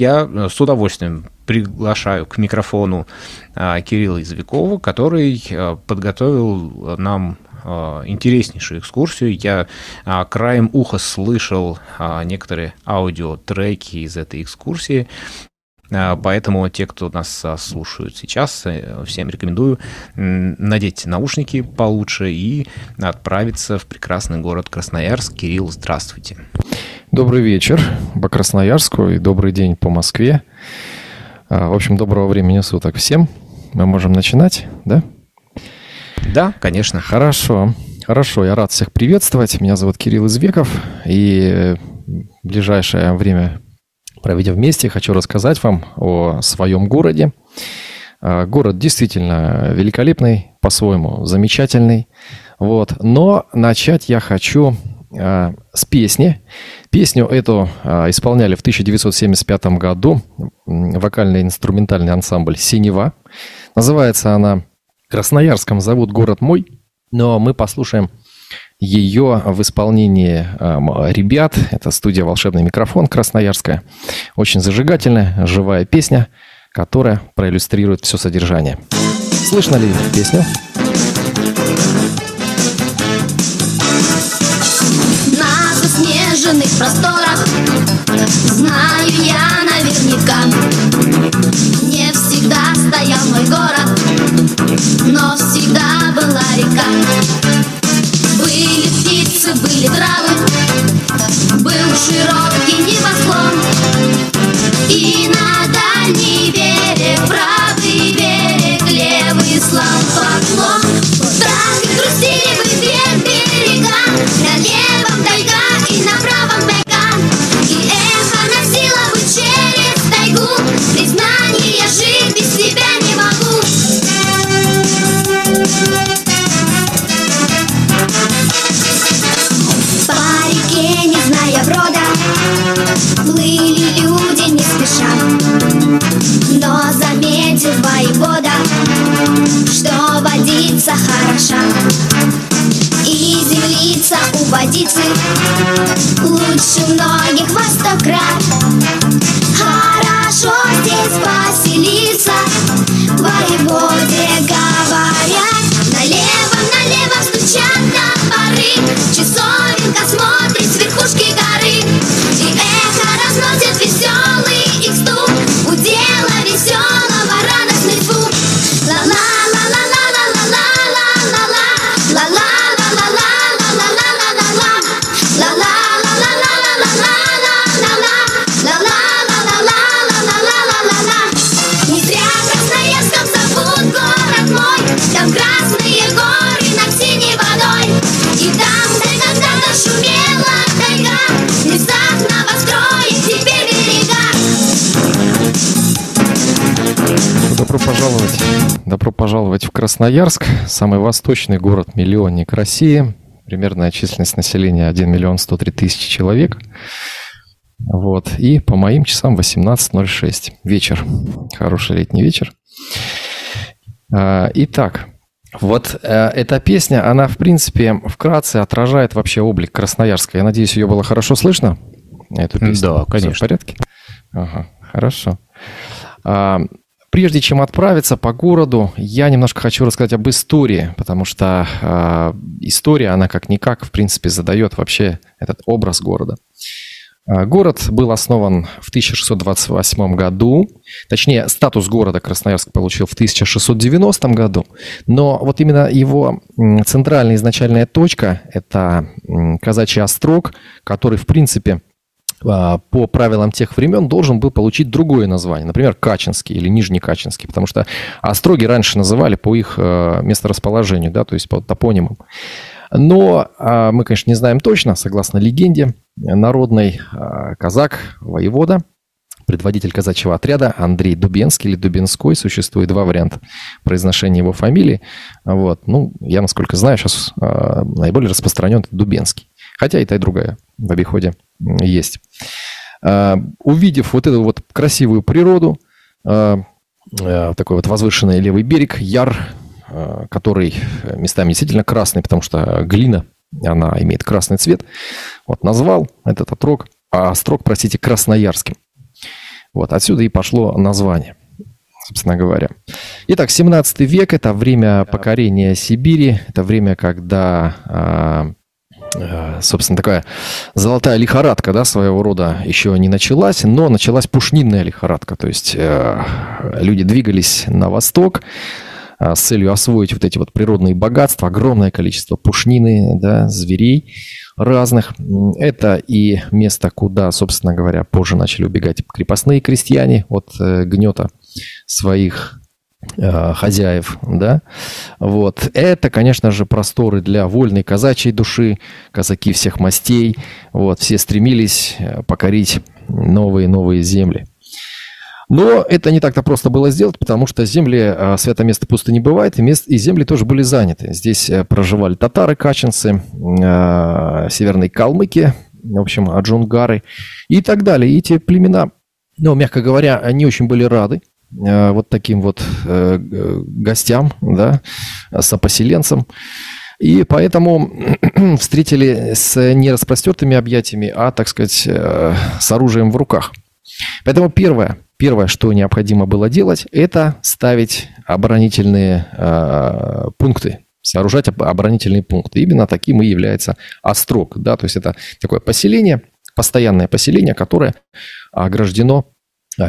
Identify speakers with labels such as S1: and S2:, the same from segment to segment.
S1: Я э, с удовольствием приглашаю к микрофону а, Кирилла Извикова, который э, подготовил нам э, интереснейшую экскурсию. Я а, краем уха слышал а, некоторые аудиотреки из этой экскурсии. Поэтому те, кто нас слушают сейчас, всем рекомендую надеть наушники получше и отправиться в прекрасный город Красноярск. Кирилл, здравствуйте.
S2: Добрый вечер по Красноярску и добрый день по Москве. В общем, доброго времени суток всем. Мы можем начинать, да?
S1: Да, конечно.
S2: Хорошо, хорошо. Я рад всех приветствовать. Меня зовут Кирилл Извеков. И в ближайшее время, проведя вместе, хочу рассказать вам о своем городе. А, город действительно великолепный, по-своему замечательный. Вот. Но начать я хочу а, с песни. Песню эту а, исполняли в 1975 году вокально-инструментальный ансамбль «Синева». Называется она «Красноярском зовут город мой», но мы послушаем ее в исполнении э, ребят. Это студия «Волшебный микрофон» красноярская. Очень зажигательная, живая песня, которая проиллюстрирует все содержание. Слышно ли песню?
S3: просторах Знаю я наверняка Не всегда стоял мой город Но всегда была река птицы, были травы Был широкий небосклон. И на дальний берег, правый берег Левый слал поклон Но заметил воевода Что водица хороша. И землица у водицы Лучше многих во сто крат. Хорошо здесь поселиться Воеводе говорят. Налево, налево стучат топоры Часовенка смотрит
S2: Пожаловать в Красноярск, самый восточный город-миллионник России. Примерная численность населения 1 миллион 103 тысячи человек. Вот. И по моим часам 18.06. Вечер. Хороший летний вечер. А, Итак, вот э, эта песня, она, в принципе, вкратце отражает вообще облик Красноярска. Я надеюсь, ее было хорошо слышно, эту песню?
S1: Да, конечно.
S2: Всё в порядке? Ага, хорошо. А, Прежде чем отправиться по городу, я немножко хочу рассказать об истории, потому что э, история, она как-никак, в принципе, задает вообще этот образ города. Э, Город был основан в 1628 году, точнее, статус города Красноярск получил в 1690 году, но вот именно его центральная изначальная точка – это Казачий острог, который, в принципе, по правилам тех времен должен был получить другое название, например, Качинский или Нижнекачинский, потому что остроги раньше называли по их э, месторасположению, да, то есть по топонимам. Но а, мы, конечно, не знаем точно, согласно легенде, народный а, казак, воевода, предводитель казачьего отряда Андрей Дубенский или Дубенской. Существует два варианта произношения его фамилии. Вот. Ну, я, насколько знаю, сейчас а, наиболее распространен Дубенский. Хотя и та, и другая в обиходе есть. А, увидев вот эту вот красивую природу, а, а, такой вот возвышенный левый берег, яр, который местами действительно красный, потому что глина, она имеет красный цвет, вот назвал этот отрог, а острог, простите, красноярским. Вот отсюда и пошло название, собственно говоря. Итак, 17 век – это время покорения Сибири, это время, когда собственно, такая золотая лихорадка, да, своего рода еще не началась, но началась пушнинная лихорадка, то есть э, люди двигались на восток, а, с целью освоить вот эти вот природные богатства, огромное количество пушнины, да, зверей разных. Это и место, куда, собственно говоря, позже начали убегать крепостные крестьяне от э, гнета своих э, хозяев, да, вот. Это, конечно же, просторы для вольной казачьей души, казаки всех мастей, вот, все стремились э, покорить новые-новые земли. Но это не так-то просто было сделать, потому что земли, а, свято место пусто не бывает, и, мест, и земли тоже были заняты. Здесь э, проживали татары, качанцы, а, северные калмыки, в общем, аджунгары и так далее. И эти племена, ну, мягко говоря, не очень были рады вот таким вот э, гостям, да, сопоселенцам. И поэтому встретили с не распростертыми объятиями, а, так сказать, э, с оружием в руках. Поэтому первое, Первое, что необходимо было делать, это ставить оборонительные э, пункты, сооружать оборонительные пункты. Именно таким и является острог. Да? То есть это такое поселение, постоянное поселение, которое ограждено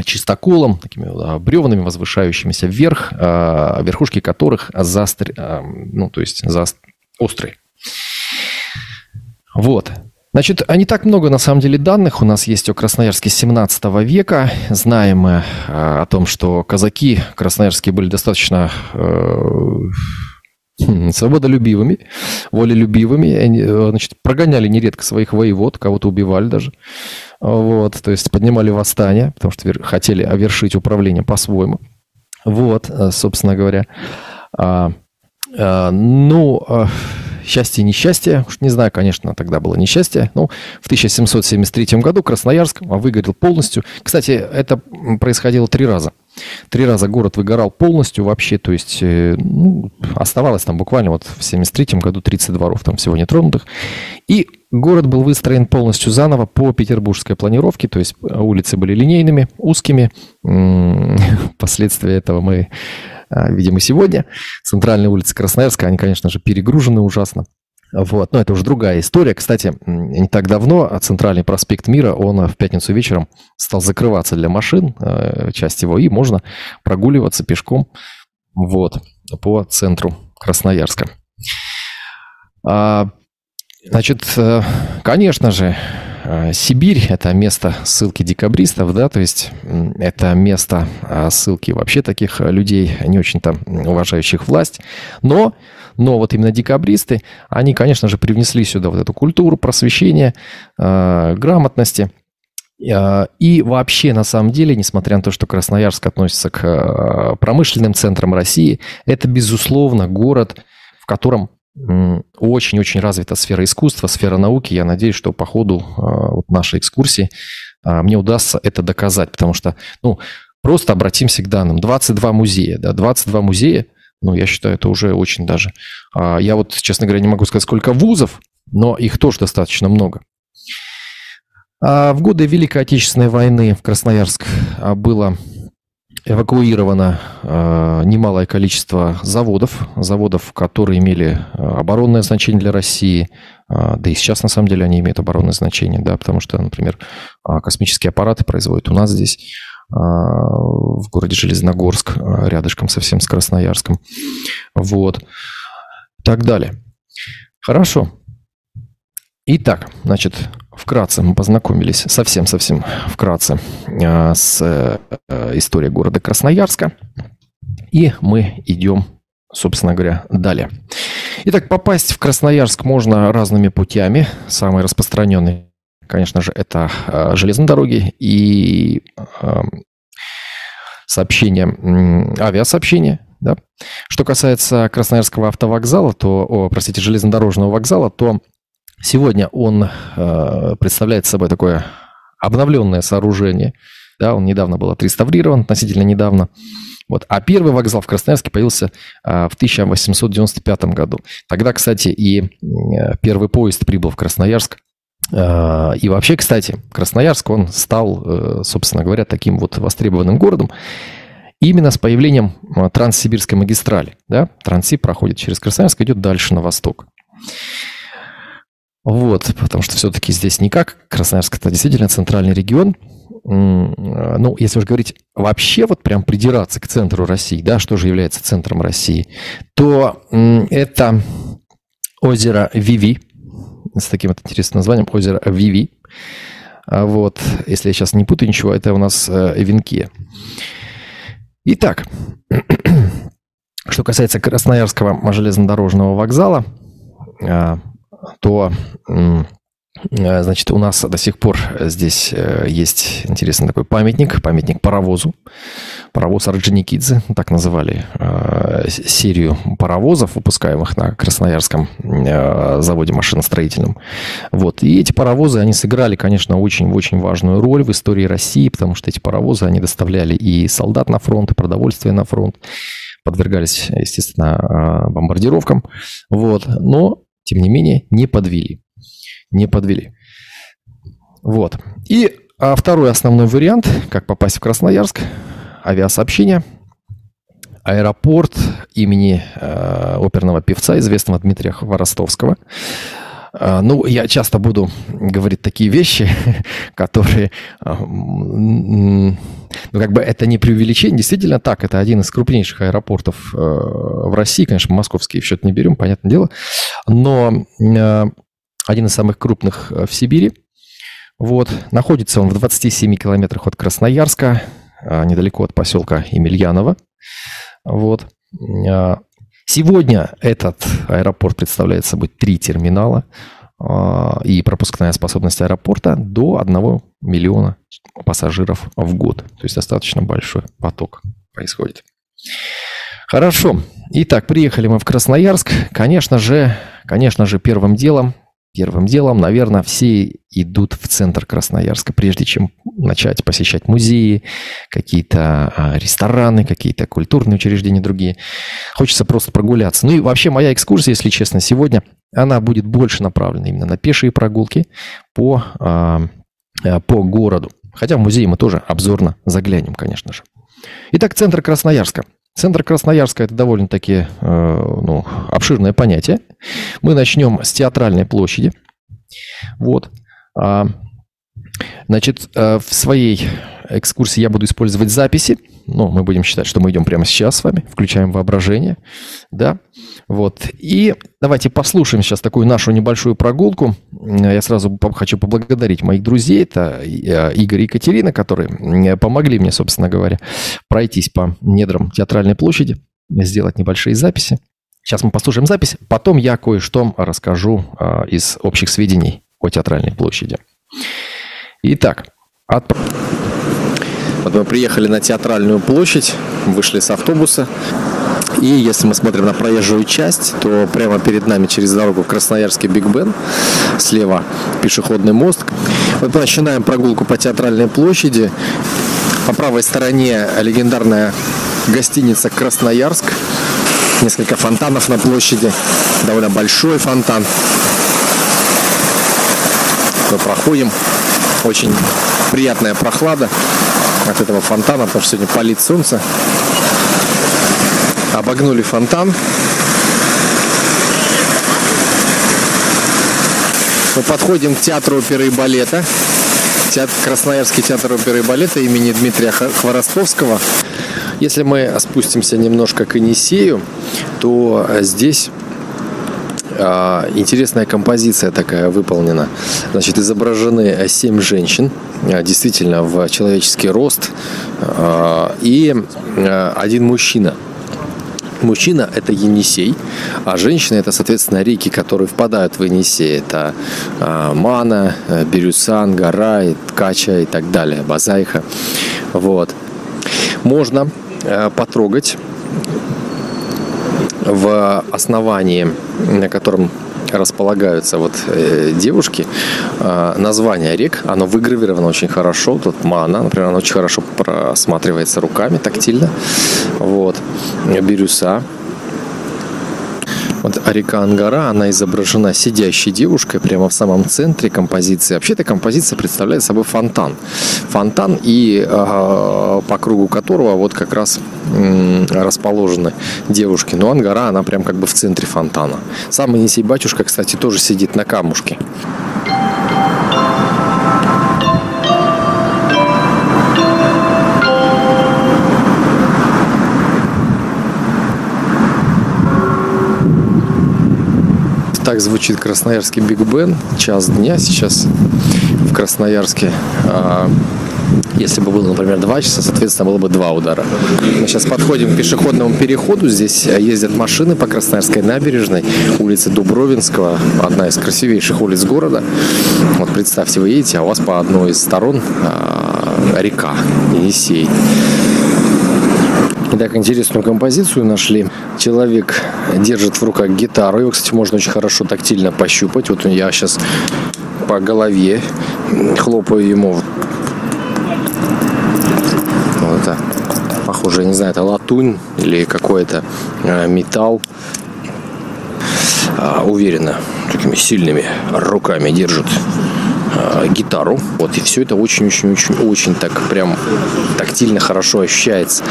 S2: чистоколом, такими а, бревнами, возвышающимися вверх, а, верхушки которых заостр... ну, то есть заост... острые. Вот. Значит, не так много на самом деле данных у нас есть о Красноярске 17 века. Знаем мы о том, что казаки красноярские были достаточно э, свободолюбивыми, волелюбивыми. Они, э, значит, прогоняли нередко своих воевод, кого-то убивали даже. Вот, то есть поднимали восстание, потому что хотели овершить управление по-своему. Вот, э, собственно говоря. А, а, ну, а, счастье и несчастье, уж не знаю, конечно, тогда было несчастье, но в 1773 году Красноярск выгорел полностью. Кстати, это происходило три раза. Три раза город выгорал полностью вообще, то есть э, ну, оставалось там буквально вот в 73 году 30 дворов там всего нетронутых. И город был выстроен полностью заново по петербургской планировке, то есть улицы были линейными, узкими. Последствия этого мы а, видимо, сегодня. Центральные улицы Красноярска, они, конечно же, перегружены ужасно. Вот. Но это уже другая история. Кстати, не так давно центральный проспект Мира, он в пятницу вечером стал закрываться для машин, э, часть его, и можно прогуливаться пешком вот, по центру Красноярска. А, значит, э, конечно же, Сибирь – это место ссылки декабристов, да, то есть это место ссылки вообще таких людей, не очень-то уважающих власть. Но, но вот именно декабристы, они, конечно же, привнесли сюда вот эту культуру просвещения, э, грамотности. И вообще, на самом деле, несмотря на то, что Красноярск относится к промышленным центрам России, это, безусловно, город, в котором очень-очень развита сфера искусства, сфера науки. Я надеюсь, что по ходу нашей экскурсии мне удастся это доказать, потому что, ну, просто обратимся к данным. 22 музея, да, 22 музея, ну, я считаю, это уже очень даже. А, я вот, честно говоря, не могу сказать, сколько вузов, но их тоже достаточно много. В годы Великой Отечественной войны в Красноярск было эвакуировано немалое количество заводов, заводов, которые имели оборонное значение для России, да и сейчас на самом деле они имеют оборонное значение, да, потому что, например, космические аппараты производят у нас здесь, в городе Железногорск, э, рядышком совсем с Красноярском, вот, так далее. Хорошо. Итак, значит, вкратце мы познакомились, совсем-совсем вкратце, э, с э, историей города Красноярска. И мы идем, собственно говоря, далее. Итак, попасть в Красноярск можно разными путями. Самый распространенный, конечно же, это э, железные дороги и сообщения, авиасообщения. Да? Что касается Красноярского автовокзала, то, о, простите, железнодорожного вокзала, то Сегодня он э, представляет собой такое обновленное сооружение. Да, он недавно был отреставрирован, относительно недавно. Вот. А первый вокзал в Красноярске появился э, в 1895 году. Тогда, кстати, и э, первый поезд прибыл в Красноярск и вообще, кстати, Красноярск, он стал, э, собственно говоря, таким вот востребованным городом именно с появлением а, Транссибирской магистрали. Да? Транссиб проходит через Красноярск, идет дальше на восток. Вот, потому что все-таки здесь никак. Красноярск – это действительно центральный регион. Ну, если уж говорить вообще вот прям придираться к центру России, да, что же является центром России, то это озеро Виви, с таким вот интересным названием, озеро Виви. А вот, если я сейчас не путаю ничего, это у нас э, Венке. Итак, что касается Красноярского железнодорожного вокзала, а, то значит, у нас до сих пор здесь э, есть интересный такой памятник, памятник паровозу. Паровоз Орджоникидзе, так называли э, серию паровозов, выпускаемых на Красноярском заводе машиностроительном. Вот. И эти паровозы, они сыграли, конечно, очень-очень важную роль в истории России, потому что эти паровозы, они доставляли и солдат на фронт, и продовольствие на фронт, подвергались, естественно, бомбардировкам. Вот. Но, тем не менее, не подвели не подвели. Вот. И а второй основной вариант, как попасть в Красноярск, авиасообщение, аэропорт имени э, оперного певца, известного Дмитрия Хворостовского. Э, ну, я часто буду говорить такие вещи, которые, э, ну, как бы это не преувеличение, действительно так, это один из крупнейших аэропортов э, в России, конечно, московский в счет не берем, понятное дело, но э, один из самых крупных э, в Сибири. Вот. Находится он в 27 километрах от Красноярска, а, недалеко от поселка Емельянова. Вот. А, сегодня этот аэропорт представляет собой три терминала а, и пропускная способность аэропорта до 1 миллиона пассажиров в год. То есть достаточно большой поток происходит. Хорошо. Итак, приехали мы в Красноярск. Конечно же, конечно же, первым делом Первым делом, наверное, все идут в центр Красноярска, прежде чем начать посещать музеи, какие-то а, рестораны, какие-то культурные учреждения другие. Хочется просто прогуляться. Ну и вообще моя экскурсия, если честно, сегодня, она будет больше направлена именно на пешие прогулки по, а, а, по городу. Хотя в музей мы тоже обзорно заглянем, конечно же. Итак, центр Красноярска. Центр Красноярска – это довольно-таки э, ну, обширное понятие. Мы начнем с театральной площади. Вот. А, значит, э, в своей экскурсии я буду использовать записи. Ну, мы будем считать, что мы идем прямо сейчас с вами, включаем воображение, да. Вот. И давайте послушаем сейчас такую нашу небольшую прогулку. Я сразу хочу поблагодарить моих друзей. Это э, Игорь и Екатерина, которые помогли мне, собственно говоря, пройтись по недрам театральной площади, сделать небольшие записи. Сейчас мы послушаем запись, потом я кое-что расскажу а, из общих сведений о театральной площади. Итак, от... Вот мы приехали на театральную площадь, вышли с автобуса. И если мы смотрим на проезжую часть, то прямо перед нами через дорогу Красноярский Биг Бен, слева пешеходный мост. Вот мы начинаем прогулку по театральной площади. По правой стороне легендарная гостиница Красноярск. Несколько фонтанов на площади. Довольно большой фонтан. Мы проходим. Очень приятная прохлада от этого фонтана, потому что сегодня палит солнце. Обогнули фонтан. Мы подходим к театру оперы и балета. Театр, Красноярский театр оперы и балета имени Дмитрия Хворостовского. Если мы спустимся немножко к Енисею, то здесь а, интересная композиция такая выполнена. Значит, изображены семь женщин, а, действительно в человеческий рост, а, и один мужчина. Мужчина – это Енисей, а женщина – это, соответственно, реки, которые впадают в Енисей. Это Мана, Бирюсан, Гора, Ткача и так далее, Базайха. Вот. Можно потрогать в основании, на котором располагаются вот э, девушки, э, название рек, оно выгравировано очень хорошо. Тут Мана, например, оно очень хорошо просматривается руками, тактильно. Вот. Бирюса. Вот река Ангара, она изображена сидящей девушкой прямо в самом центре композиции. Вообще эта композиция представляет собой фонтан. Фонтан, и э, по кругу которого вот как раз э, расположены девушки. Но Ангара, она прям как бы в центре фонтана. Сам Енисей батюшка, кстати, тоже сидит на камушке. Так звучит красноярский Биг Бен. Час дня сейчас в Красноярске. А, если бы было, например, два часа, соответственно, было бы два удара. Мы сейчас подходим к пешеходному переходу. Здесь ездят машины по Красноярской набережной, улице Дубровинского, одна из красивейших улиц города. Вот представьте, вы едете, а у вас по одной из сторон а, река Енисей. Так, интересную композицию нашли. Человек держит в руках гитару. Его, кстати, можно очень хорошо тактильно пощупать. Вот я сейчас по голове хлопаю ему. Вот это похоже, я не знаю, это латунь или какой-то э, металл. А, уверенно, такими сильными руками держит э, гитару. Вот, и все это очень-очень-очень-очень так прям тактильно хорошо ощущается.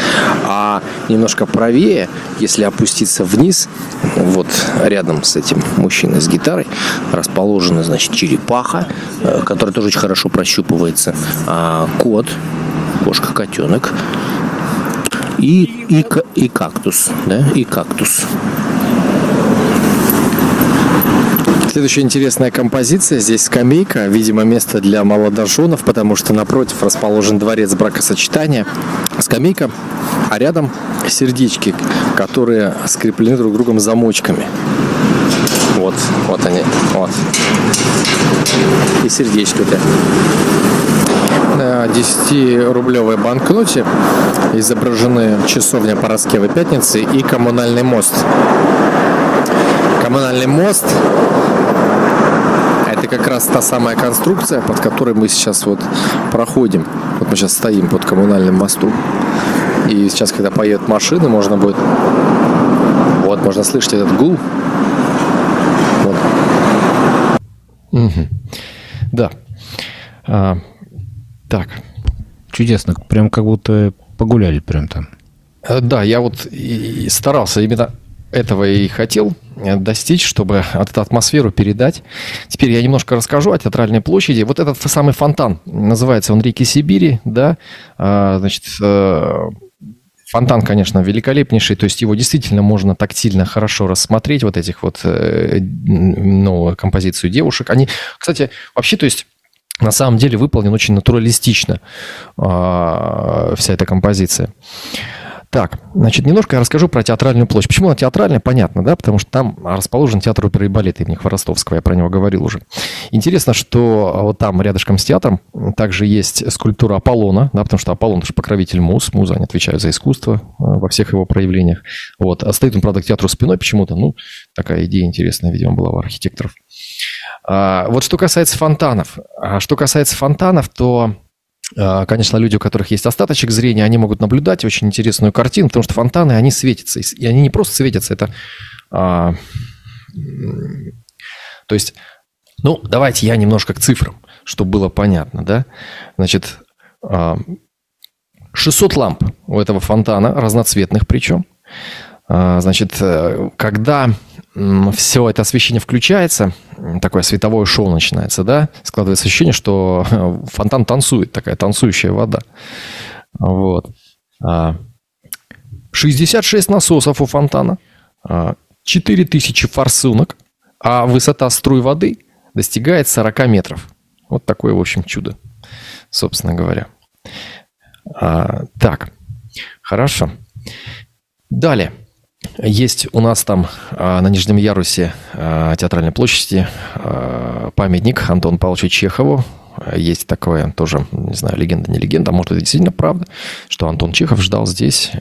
S2: А немножко правее, если опуститься вниз, вот рядом с этим мужчиной с гитарой расположена, значит, черепаха, э, которая тоже очень хорошо прощупывается, а, кот, кошка-котенок, и, и, и кактус, да, и кактус. Следующая интересная композиция. Здесь скамейка, видимо, место для молодоженов, потому что напротив расположен дворец бракосочетания. Скамейка, а рядом сердечки, которые скреплены друг другом замочками. Вот, вот они, вот. И сердечки-то. На 10-рублевой банкноте изображены часовня Пороскевой Пятницы и коммунальный мост. Коммунальный мост как раз та самая конструкция, под которой мы сейчас вот проходим. Вот мы сейчас стоим под коммунальным мостом. И сейчас, когда поедут машины, можно будет... Вот, можно слышать этот гул. Вот.
S1: Угу. Да. А, так. Чудесно. Прям как будто погуляли прям там.
S2: Э, да, я вот и старался именно этого и хотел э, достичь, чтобы от эту атмосферу передать. Теперь я немножко расскажу о театральной площади. Вот этот самый фонтан, называется он «Реки Сибири», да, а, значит, э, Фонтан, конечно, великолепнейший, то есть его действительно можно тактильно хорошо рассмотреть, вот этих вот, ну, композицию девушек. Они, кстати, вообще, то есть на самом деле выполнен очень натуралистично а, вся эта композиция. Так, значит, немножко я расскажу про театральную площадь. Почему она театральная, понятно, да, потому что там расположен театр оперы и балета имени Хворостовского, я про него говорил уже. Интересно, что вот там, рядышком с театром, также есть скульптура Аполлона, да, потому что Аполлон – же покровитель муз, муза, они отвечают за искусство э, во всех его проявлениях. Вот, а стоит он, правда, к театру спиной почему-то, ну, такая идея интересная, видимо, была у архитекторов. А, вот что касается фонтанов. А что касается фонтанов, то а, Конечно, люди, у которых есть остаточек зрения, они могут наблюдать очень интересную картину, потому что фонтаны, они светятся. И они не просто светятся, это... А, то есть, ну, давайте я немножко к цифрам, чтобы было понятно, да? Значит, 600 а, ламп у этого фонтана, разноцветных причем. А, значит, э, когда все это освещение включается, такое световое шоу начинается, да, складывается ощущение, что фонтан танцует, такая танцующая вода. Вот. 66 а, насосов у фонтана, 4000 а, форсунок, а высота струй воды достигает 40 метров. Вот такое, в общем, чудо, собственно говоря. А, так, хорошо. Далее. Есть у нас там а, на Нижнем Ярусе а, театральной площади а, памятник Антону Павловичу Чехову. Есть такое тоже, не знаю, легенда, не легенда, может это действительно правда, что Антон Чехов ждал здесь,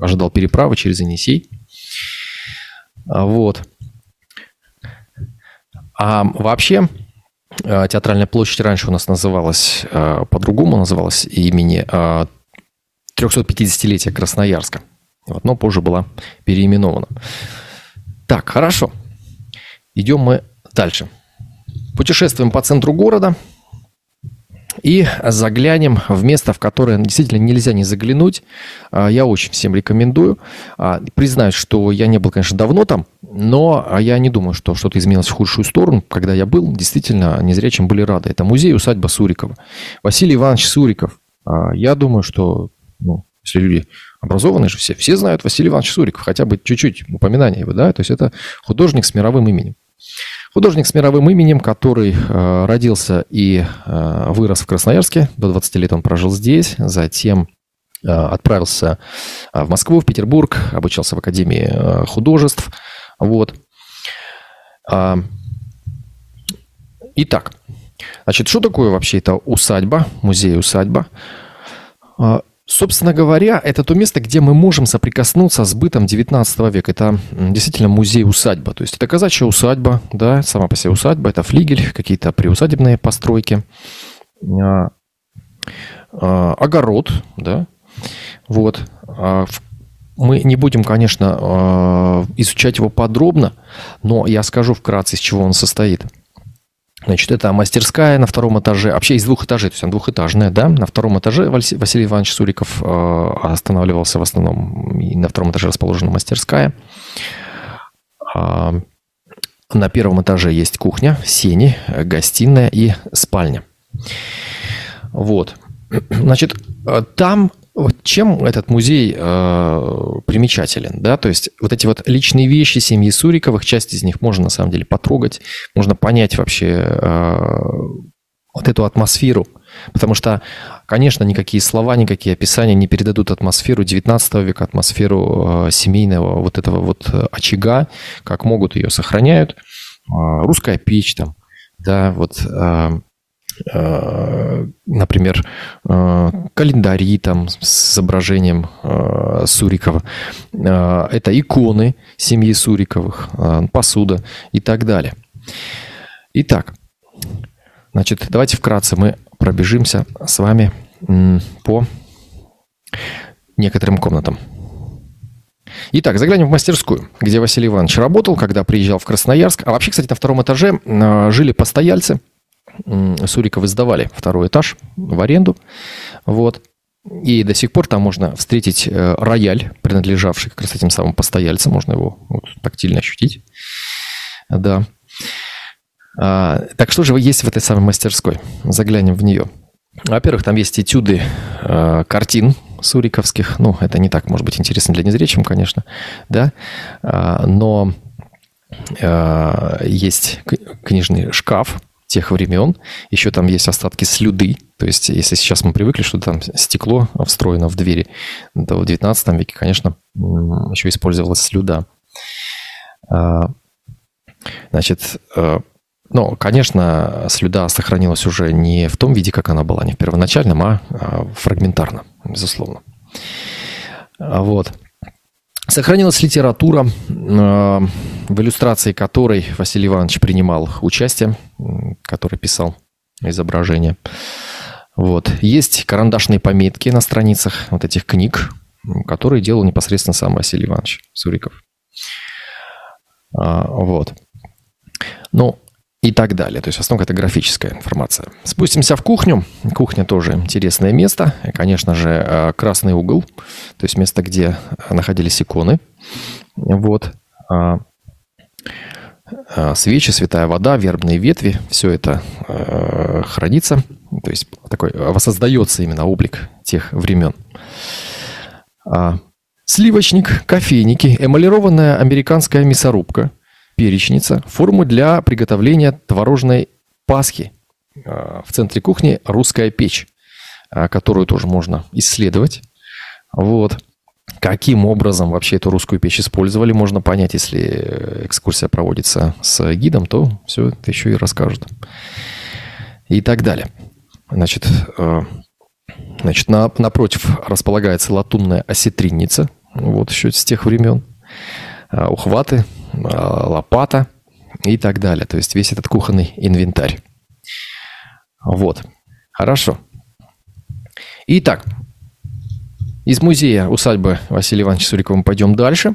S2: ожидал переправы через Енисей. Вот. А вообще, театральная площадь раньше у нас называлась по-другому, называлась имени 350-летия Красноярска. Вот, но позже была переименована. Так, хорошо. Идем мы дальше. Путешествуем по центру города и заглянем в место, в которое действительно нельзя не заглянуть. А, Я очень всем рекомендую. А, Признаюсь, что я не был, конечно, давно там, но я не думаю, что что-то изменилось в худшую сторону. Когда я был, действительно, незрячим были рады. Это музей-усадьба Сурикова. Василий Иванович Суриков. А, Я думаю, что ну, если люди образованные же все, все знают Василий Иванович Суриков, хотя бы чуть-чуть упоминания его, да, то есть это художник с мировым именем. Художник с мировым именем, который э, родился и э, вырос в Красноярске, до 20 лет он прожил здесь, затем э, отправился э, в Москву, в Петербург, обучался в Академии э, художеств, вот. А, итак, значит, что такое вообще это усадьба, музей-усадьба? Собственно говоря, это то место, где мы можем соприкоснуться с бытом 19 века. Это действительно музей-усадьба. То есть это казачья усадьба, да, сама по себе усадьба, это флигель, какие-то приусадебные постройки, а, а, огород, да, вот. А, Мы не будем, конечно, изучать его подробно, но я скажу вкратце, из чего он состоит. Значит, это мастерская на втором этаже. Вообще из двух этажей, то есть она двухэтажная, да. На втором этаже Василий Иванович Суриков э, останавливался в основном. И на втором этаже расположена мастерская. А, на первом этаже есть кухня, сени, гостиная и спальня. Вот. Значит, э, там вот чем этот музей э, примечателен, да, то есть вот эти вот личные вещи семьи Суриковых, часть из них можно на самом деле потрогать, можно понять вообще э, вот эту атмосферу, потому что, конечно, никакие слова, никакие описания не передадут атмосферу 19 века, атмосферу э, семейного вот этого вот очага, как могут ее сохраняют. Э, русская печь там, да, вот э, например, э, календари там с изображением э, Сурикова. Э, Это иконы семьи Суриковых, э, посуда и так далее. Итак, значит, давайте вкратце мы пробежимся с вами по некоторым комнатам. Итак, заглянем в мастерскую, где Василий Иванович работал, когда приезжал в Красноярск. А вообще, кстати, на втором этаже э, жили постояльцы. М, Суриков сдавали второй этаж в аренду. Вот. И до сих пор там можно встретить э, рояль, принадлежавший как раз этим самым постояльцам. Можно его вот тактильно ощутить. Да. А, так что же есть в этой самой мастерской? Заглянем в нее. Во-первых, там есть этюды э, картин суриковских. Ну, это не так, может быть, интересно для незрячим, конечно, да. А, но э, есть книжный шкаф тех времен. Еще там есть остатки слюды. То есть, если сейчас мы привыкли, что там стекло встроено в двери, то в 19 веке, конечно, еще использовалась слюда. А, Значит, ну, конечно, слюда сохранилась уже не в том виде, как она была, не в первоначальном, а а фрагментарно, безусловно. А Вот. Сохранилась литература, э, в иллюстрации которой Василий Иванович принимал участие, который писал изображения. Вот. Есть карандашные пометки на страницах вот этих книг, которые делал непосредственно сам Василий Иванович Суриков. А, Вот. Ну, и так далее. То есть в основном это графическая информация. Спустимся в кухню. Кухня тоже интересное место. Конечно же, э, красный угол. То есть место, где находились иконы. Вот. А, а, Свечи, святая вода, вербные ветви. Все это э, хранится. То есть такой э, воссоздается именно облик тех времен. А, Сливочник, кофейники, эмалированная американская мясорубка, перечница, формы для приготовления творожной пасхи. А, В центре кухни русская печь, а, которую тоже можно исследовать. Вот. Каким образом вообще эту русскую печь использовали, можно понять, если э, экскурсия проводится с гидом, то все это еще и расскажут. И так далее. Значит, э, Значит, на- напротив располагается латунная осетринница, вот еще с тех времен, а, ухваты, лопата и так далее. То есть весь этот кухонный инвентарь. Вот. Хорошо. Итак, из музея усадьбы Василия Ивановича Сурикова мы пойдем дальше.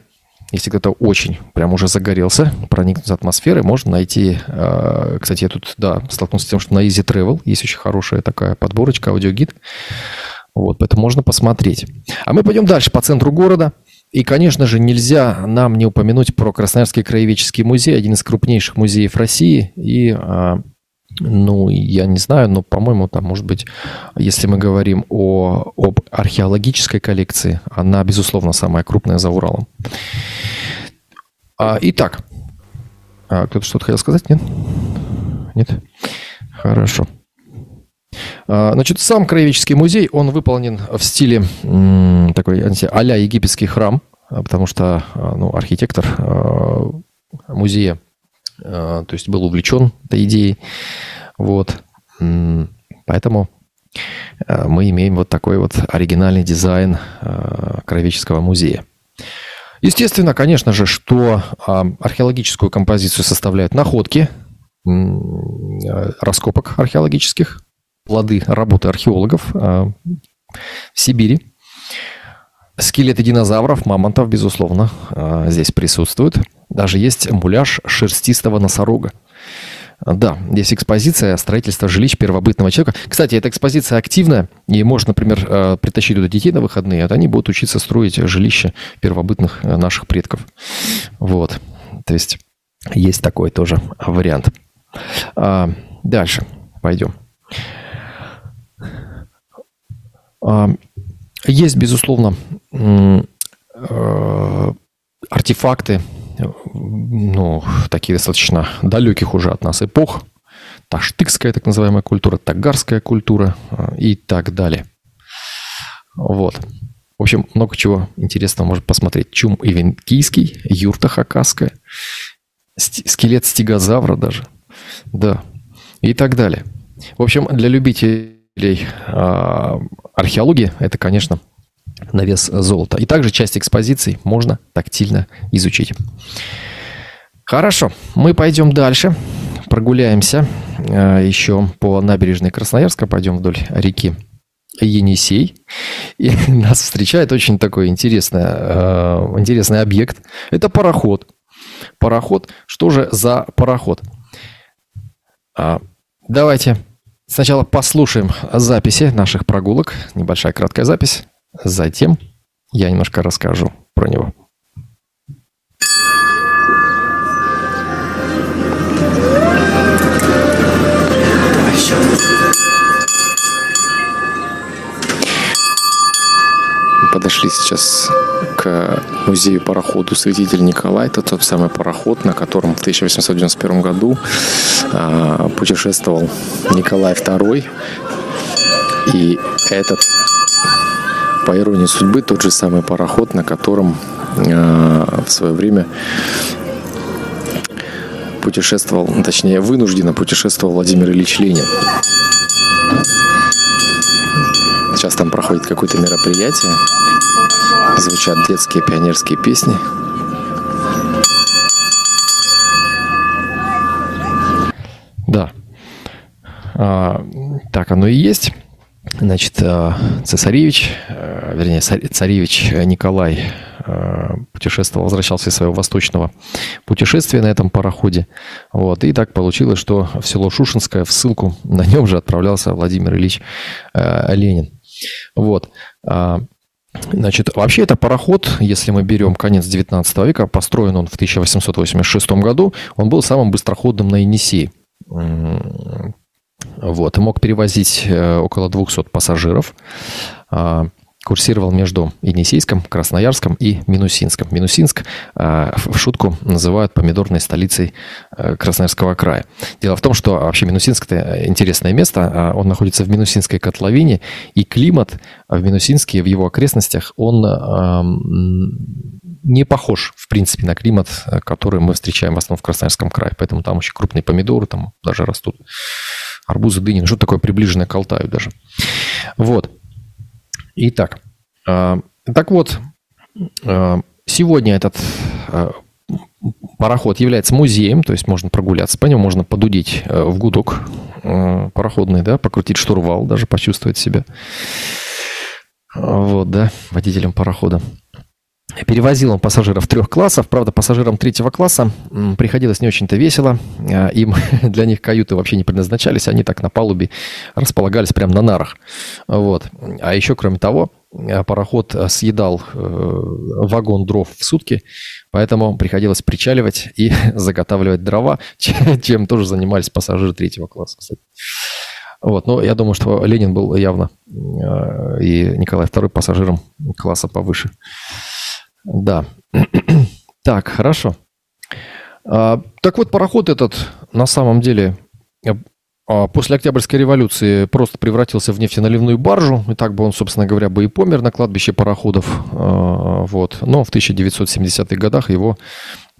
S2: Если кто-то очень прям уже загорелся, проникнуться атмосферой, можно найти... Э, кстати, я тут, да, столкнулся с тем, что на Easy Travel есть очень хорошая такая подборочка, аудиогид. Вот, поэтому можно посмотреть. А мы пойдем дальше по центру города. И, конечно же, нельзя нам не упомянуть про Красноярский краеведческий музей, один из крупнейших музеев России. И, а, ну, я не знаю, но, по-моему, там, может быть, если мы говорим о, об археологической коллекции, она, безусловно, самая крупная за Уралом. А, итак, а, кто-то что-то хотел сказать? Нет? Нет? Хорошо. А, значит, сам краеведческий музей, он выполнен в стиле такой а-ля египетский храм, а, потому что а, ну, архитектор музея то есть был увлечен этой идеей. Вот. Поэтому мы имеем вот такой вот оригинальный дизайн краеведческого музея. Естественно, конечно же, что археологическую композицию составляют находки раскопок археологических, плоды работы археологов а, в Сибири. Скелеты динозавров, мамонтов, безусловно, а, здесь присутствуют. Даже есть муляж шерстистого носорога. Да, есть экспозиция строительства жилищ первобытного человека. Кстати, эта экспозиция активная, и можно, например, а, притащить туда детей на выходные, вот они будут учиться строить жилища первобытных наших предков. Вот, то есть есть такой тоже вариант. Дальше пойдем. А, есть, безусловно, э, артефакты, ну, такие достаточно далеких уже от нас эпох. Таштыкская так называемая культура, тагарская культура э, и так далее. Вот. В общем, много чего интересного можно посмотреть. Чум ивенкийский, юрта хакасская, скелет стегозавра даже. Да. И так далее. В общем, для любителей а, археологии это, конечно, на вес золота. И также часть экспозиций можно тактильно изучить. Хорошо, мы пойдем дальше, прогуляемся а, еще по набережной Красноярска, пойдем вдоль реки Енисей. И нас встречает очень такой интересный, э, интересный объект. Это пароход. Пароход. Что же за пароход? А, давайте Сначала послушаем записи наших прогулок, небольшая краткая запись. Затем я немножко расскажу про него. Подошли сейчас к музею пароходу «Святитель Николай». Это тот самый пароход, на котором в 1891 году а, путешествовал Николай II. И этот, по иронии судьбы, тот же самый пароход, на котором а, в свое время путешествовал, точнее, вынужденно путешествовал Владимир Ильич Ленин. Сейчас там проходит какое-то мероприятие. Звучат детские пионерские песни. Да. А, так оно и есть. Значит, а, цесаревич, а, вернее, царевич Николай а, путешествовал, возвращался из своего восточного путешествия на этом пароходе. Вот. И так получилось, что в село Шушинское в ссылку на нем же отправлялся Владимир Ильич Ленин. Вот. А, значит, вообще это пароход, если мы берем конец 19 века, построен он в 1886 году, он был самым быстроходным на Енисее. Вот, мог перевозить э, около 200 пассажиров. Курсировал между Енисейском, Красноярском и Минусинском. Минусинск э, в шутку называют помидорной столицей э, Красноярского края. Дело в том, что вообще Минусинск – это интересное место. А он находится в Минусинской котловине, и климат в Минусинске, в его окрестностях, он не похож, в принципе, на климат, который мы встречаем в основном в Красноярском крае. Поэтому там очень крупные помидоры, там даже растут арбузы, дыни, что такое приближенное к Алтаю даже. Вот. Итак, э, так вот, э, сегодня этот э, пароход является музеем, то есть можно прогуляться по нему, можно подудить в гудок пароходный, да, покрутить штурвал, даже почувствовать себя, вот, да, водителем парохода. Перевозил он пассажиров трех классов. Правда, пассажирам третьего класса приходилось не очень-то весело. А, им для них каюты вообще не предназначались. Они так на палубе располагались прямо на нарах. Вот. А еще, кроме того, а, пароход съедал э, вагон дров в сутки, поэтому приходилось причаливать и заготавливать дрова, чем тоже занимались пассажиры третьего класса, кстати. Вот, но я думаю, что Ленин был явно э, и Николай II пассажиром класса повыше. Да. так, хорошо. А, так вот, пароход этот на самом деле а, после Октябрьской революции просто превратился в нефтеналивную баржу, и так бы он, собственно говоря, бы и помер на кладбище пароходов. А, вот. Но в 1970-х годах его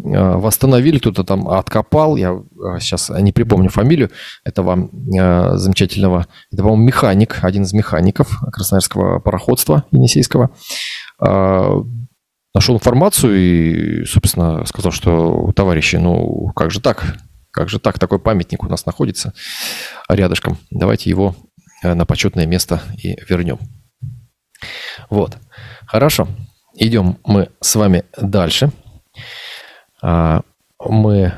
S2: а, восстановили, кто-то там откопал, я сейчас не припомню фамилию этого замечательного, это, по-моему, механик, один из механиков Красноярского пароходства Енисейского, нашел информацию и, собственно, сказал, что товарищи, ну как же так? Как же так? Такой памятник у нас находится рядышком. Давайте его э, на почетное место и вернем. Вот. Хорошо. Идем мы с вами дальше. А, мы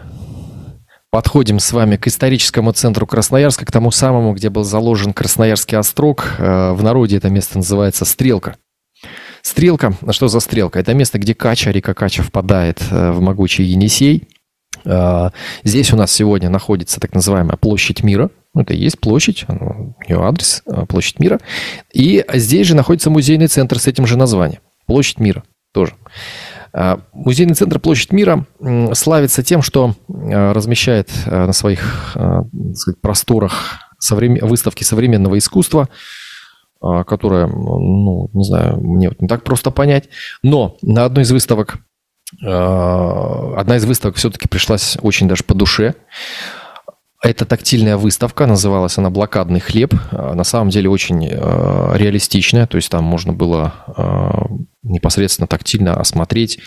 S2: подходим с вами к историческому центру Красноярска, к тому самому, где был заложен Красноярский острог. Э, в народе это место называется Стрелка. Стрелка, что за стрелка? Это место, где Кача, река Кача впадает э, в могучий Енисей. А, здесь у нас сегодня находится так называемая площадь мира. Это и есть площадь, ее адрес, а, площадь мира. И здесь же находится музейный центр с этим же названием. Площадь мира тоже. А, музейный центр Площадь мира славится тем, что размещает на своих сказать, просторах выставки современного искусства, которая, ну, не знаю, мне вот не так просто понять. Но на одной из выставок Э, одна из выставок все-таки пришлась очень даже по душе. Это тактильная выставка, называлась она «Блокадный хлеб». Э, на самом деле очень реалистичная, то есть там можно было непосредственно тактильно осмотреть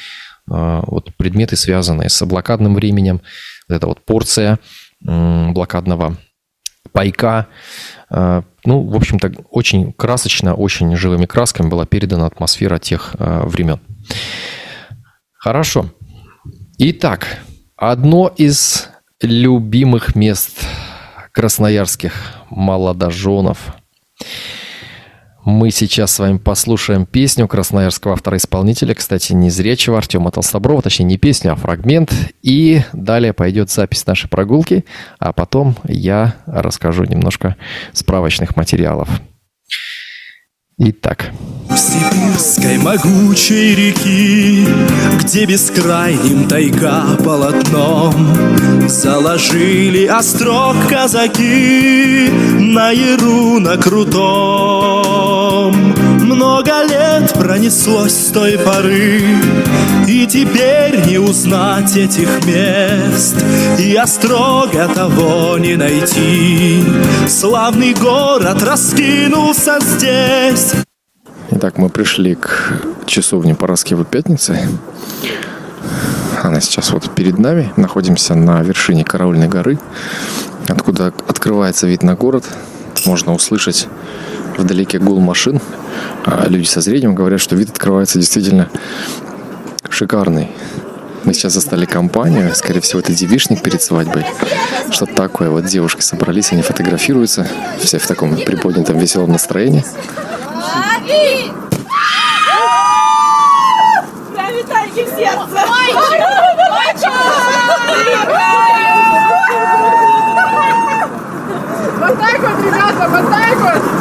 S2: вот предметы, связанные с блокадным временем. Вот эта вот порция блокадного пайка. Ну, в общем-то, очень красочно, очень живыми красками была передана атмосфера тех времен. Хорошо. Итак, одно из любимых мест красноярских молодоженов. Мы сейчас с вами послушаем песню красноярского автора-исполнителя, кстати, не зрячего Артема Толстоброва, точнее не песню, а фрагмент. И далее пойдет запись нашей прогулки, а потом я расскажу немножко справочных материалов. Итак.
S4: В сибирской могучей реки, Где бескрайним тайга полотном, Заложили острог казаки На яру на крутом. Много лет пронеслось с той поры, И теперь не узнать этих мест, И острога того не найти. Славный город раскинулся здесь,
S2: Итак, мы пришли к часовне Параскевы Пятницы. Она сейчас вот перед нами. Находимся на вершине Караульной горы, откуда открывается вид на город. Можно услышать вдалеке гул машин. А люди со зрением говорят, что вид открывается действительно шикарный. Мы сейчас застали компанию, скорее всего, это девишник перед свадьбой. Что-то такое. Вот девушки собрались, они фотографируются, все в таком приподнятом веселом настроении.
S5: Вот так вот, ребята, вот так вот.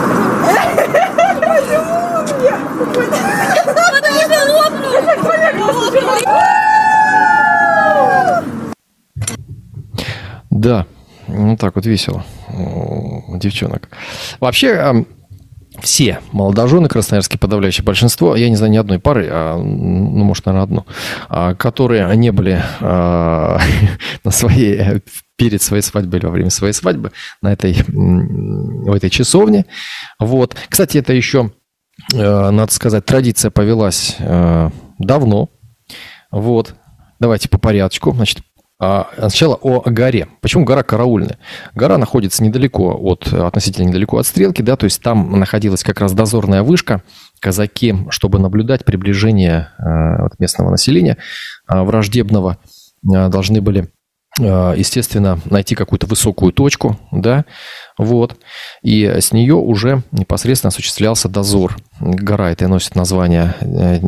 S5: Потому что лопнул.
S2: Да, ну так вот весело девчонок. Вообще, все молодожены красноярские, подавляющее большинство, я не знаю ни одной пары, а, ну, может, наверное, одну, а, которые не были а, на своей, перед своей свадьбой или во время своей свадьбы на этой, в этой часовне. Вот. Кстати, это еще, надо сказать, традиция повелась давно. Вот. Давайте по порядку. Значит, А, Сначала о горе. Почему гора Караульная? Гора находится недалеко от, относительно недалеко от стрелки, да, то есть там находилась как раз дозорная вышка. Казаки, чтобы наблюдать приближение э, местного населения э, враждебного, э, должны были, э, естественно, найти какую-то высокую точку, да, вот, и с нее уже непосредственно осуществлялся дозор. Гора эта носит название, э,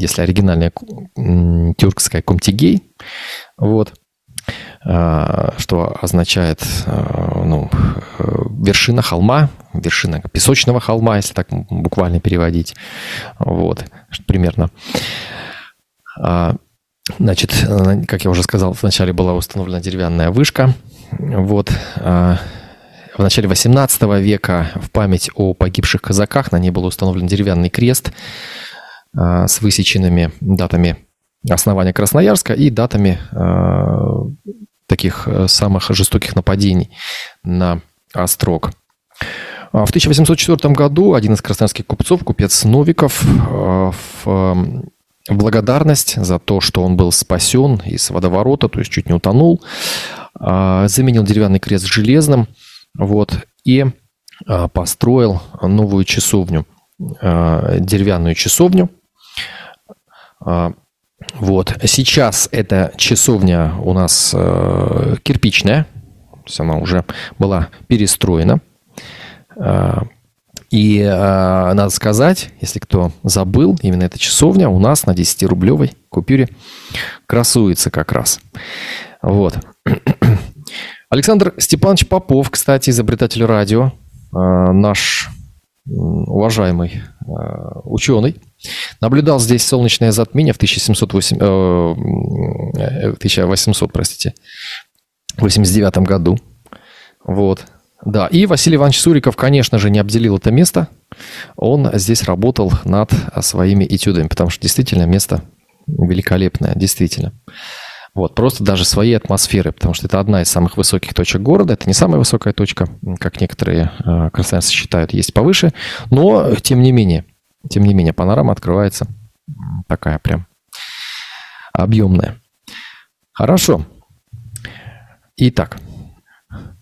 S2: если оригинальное, м, тюркская Комтигей, вот, а, что означает а, ну, э, вершина холма, вершина песочного холма, если так буквально переводить. Вот, примерно. А, Значит, как я уже сказал, вначале была установлена деревянная вышка. Вот. а, В начале 18 века в память о погибших казаках на ней был установлен деревянный крест а, с высеченными датами основания Красноярска и датами э, таких э, самых жестоких нападений на Острог. А В 1804 году один из красноярских купцов, купец Новиков, э, в благодарность за то, что он был спасен из водоворота, то есть чуть не утонул, э, заменил деревянный крест железным, вот, и э, построил новую часовню, э, деревянную часовню, вот. Сейчас эта часовня у нас кирпичная, то есть она уже была перестроена. Э, и э, надо сказать, если кто забыл, именно эта часовня у нас на 10-рублевой купюре красуется как раз. Вот. Александр Степанович Попов, кстати, изобретатель радио, э, наш уважаемый э, ученый, наблюдал здесь солнечное затмение в 1708, э, э, 1800, простите, 89 году. Вот. Да, и Василий Иванович Суриков, конечно же, не обделил это место. Он здесь работал над своими этюдами, потому что действительно место великолепное, действительно. Вот, просто даже своей атмосферы, потому что это одна из самых высоких точек города. Это не самая высокая точка, как некоторые э, считают, есть повыше. Но, тем не менее, тем не менее, панорама открывается такая прям объемная. Хорошо. Итак,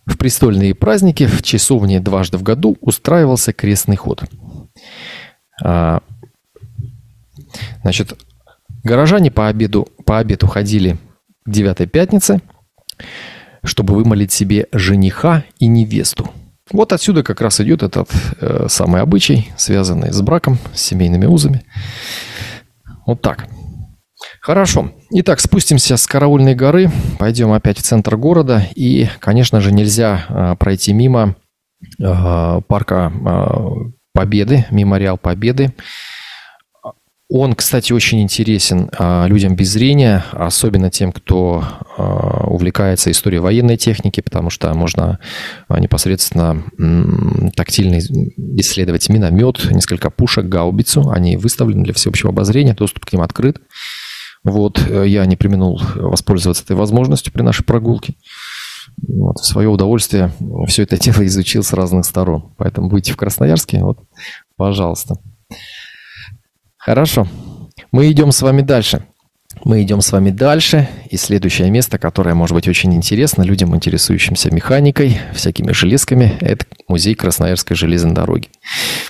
S2: в престольные праздники в часовне дважды в году устраивался крестный ход. А, Значит, горожане по обеду, по обеду ходили к девятой пятнице, чтобы вымолить себе жениха и невесту. Вот отсюда как раз идет этот э, самый обычай, связанный с браком, с семейными узами. Вот так. Хорошо. Итак, спустимся с Караульной горы, пойдем опять в центр города. И, конечно же, нельзя э, пройти мимо э, парка э, Победы, мемориал Победы. Он, кстати, очень интересен а, людям без зрения, особенно тем, кто а, увлекается историей военной техники, потому что можно а, непосредственно тактильно исследовать миномет, несколько пушек, гаубицу. Они выставлены для всеобщего обозрения, доступ к ним открыт. Вот, э, я не применил воспользоваться этой возможностью при нашей прогулке. Вот, в свое удовольствие все это дело изучил с разных сторон. Поэтому будете в Красноярске, вот, пожалуйста. Хорошо. Мы идем с вами дальше. Мы идем с вами дальше. И следующее место, которое может быть очень интересно людям, интересующимся механикой, всякими железками, это музей Красноярской железной дороги.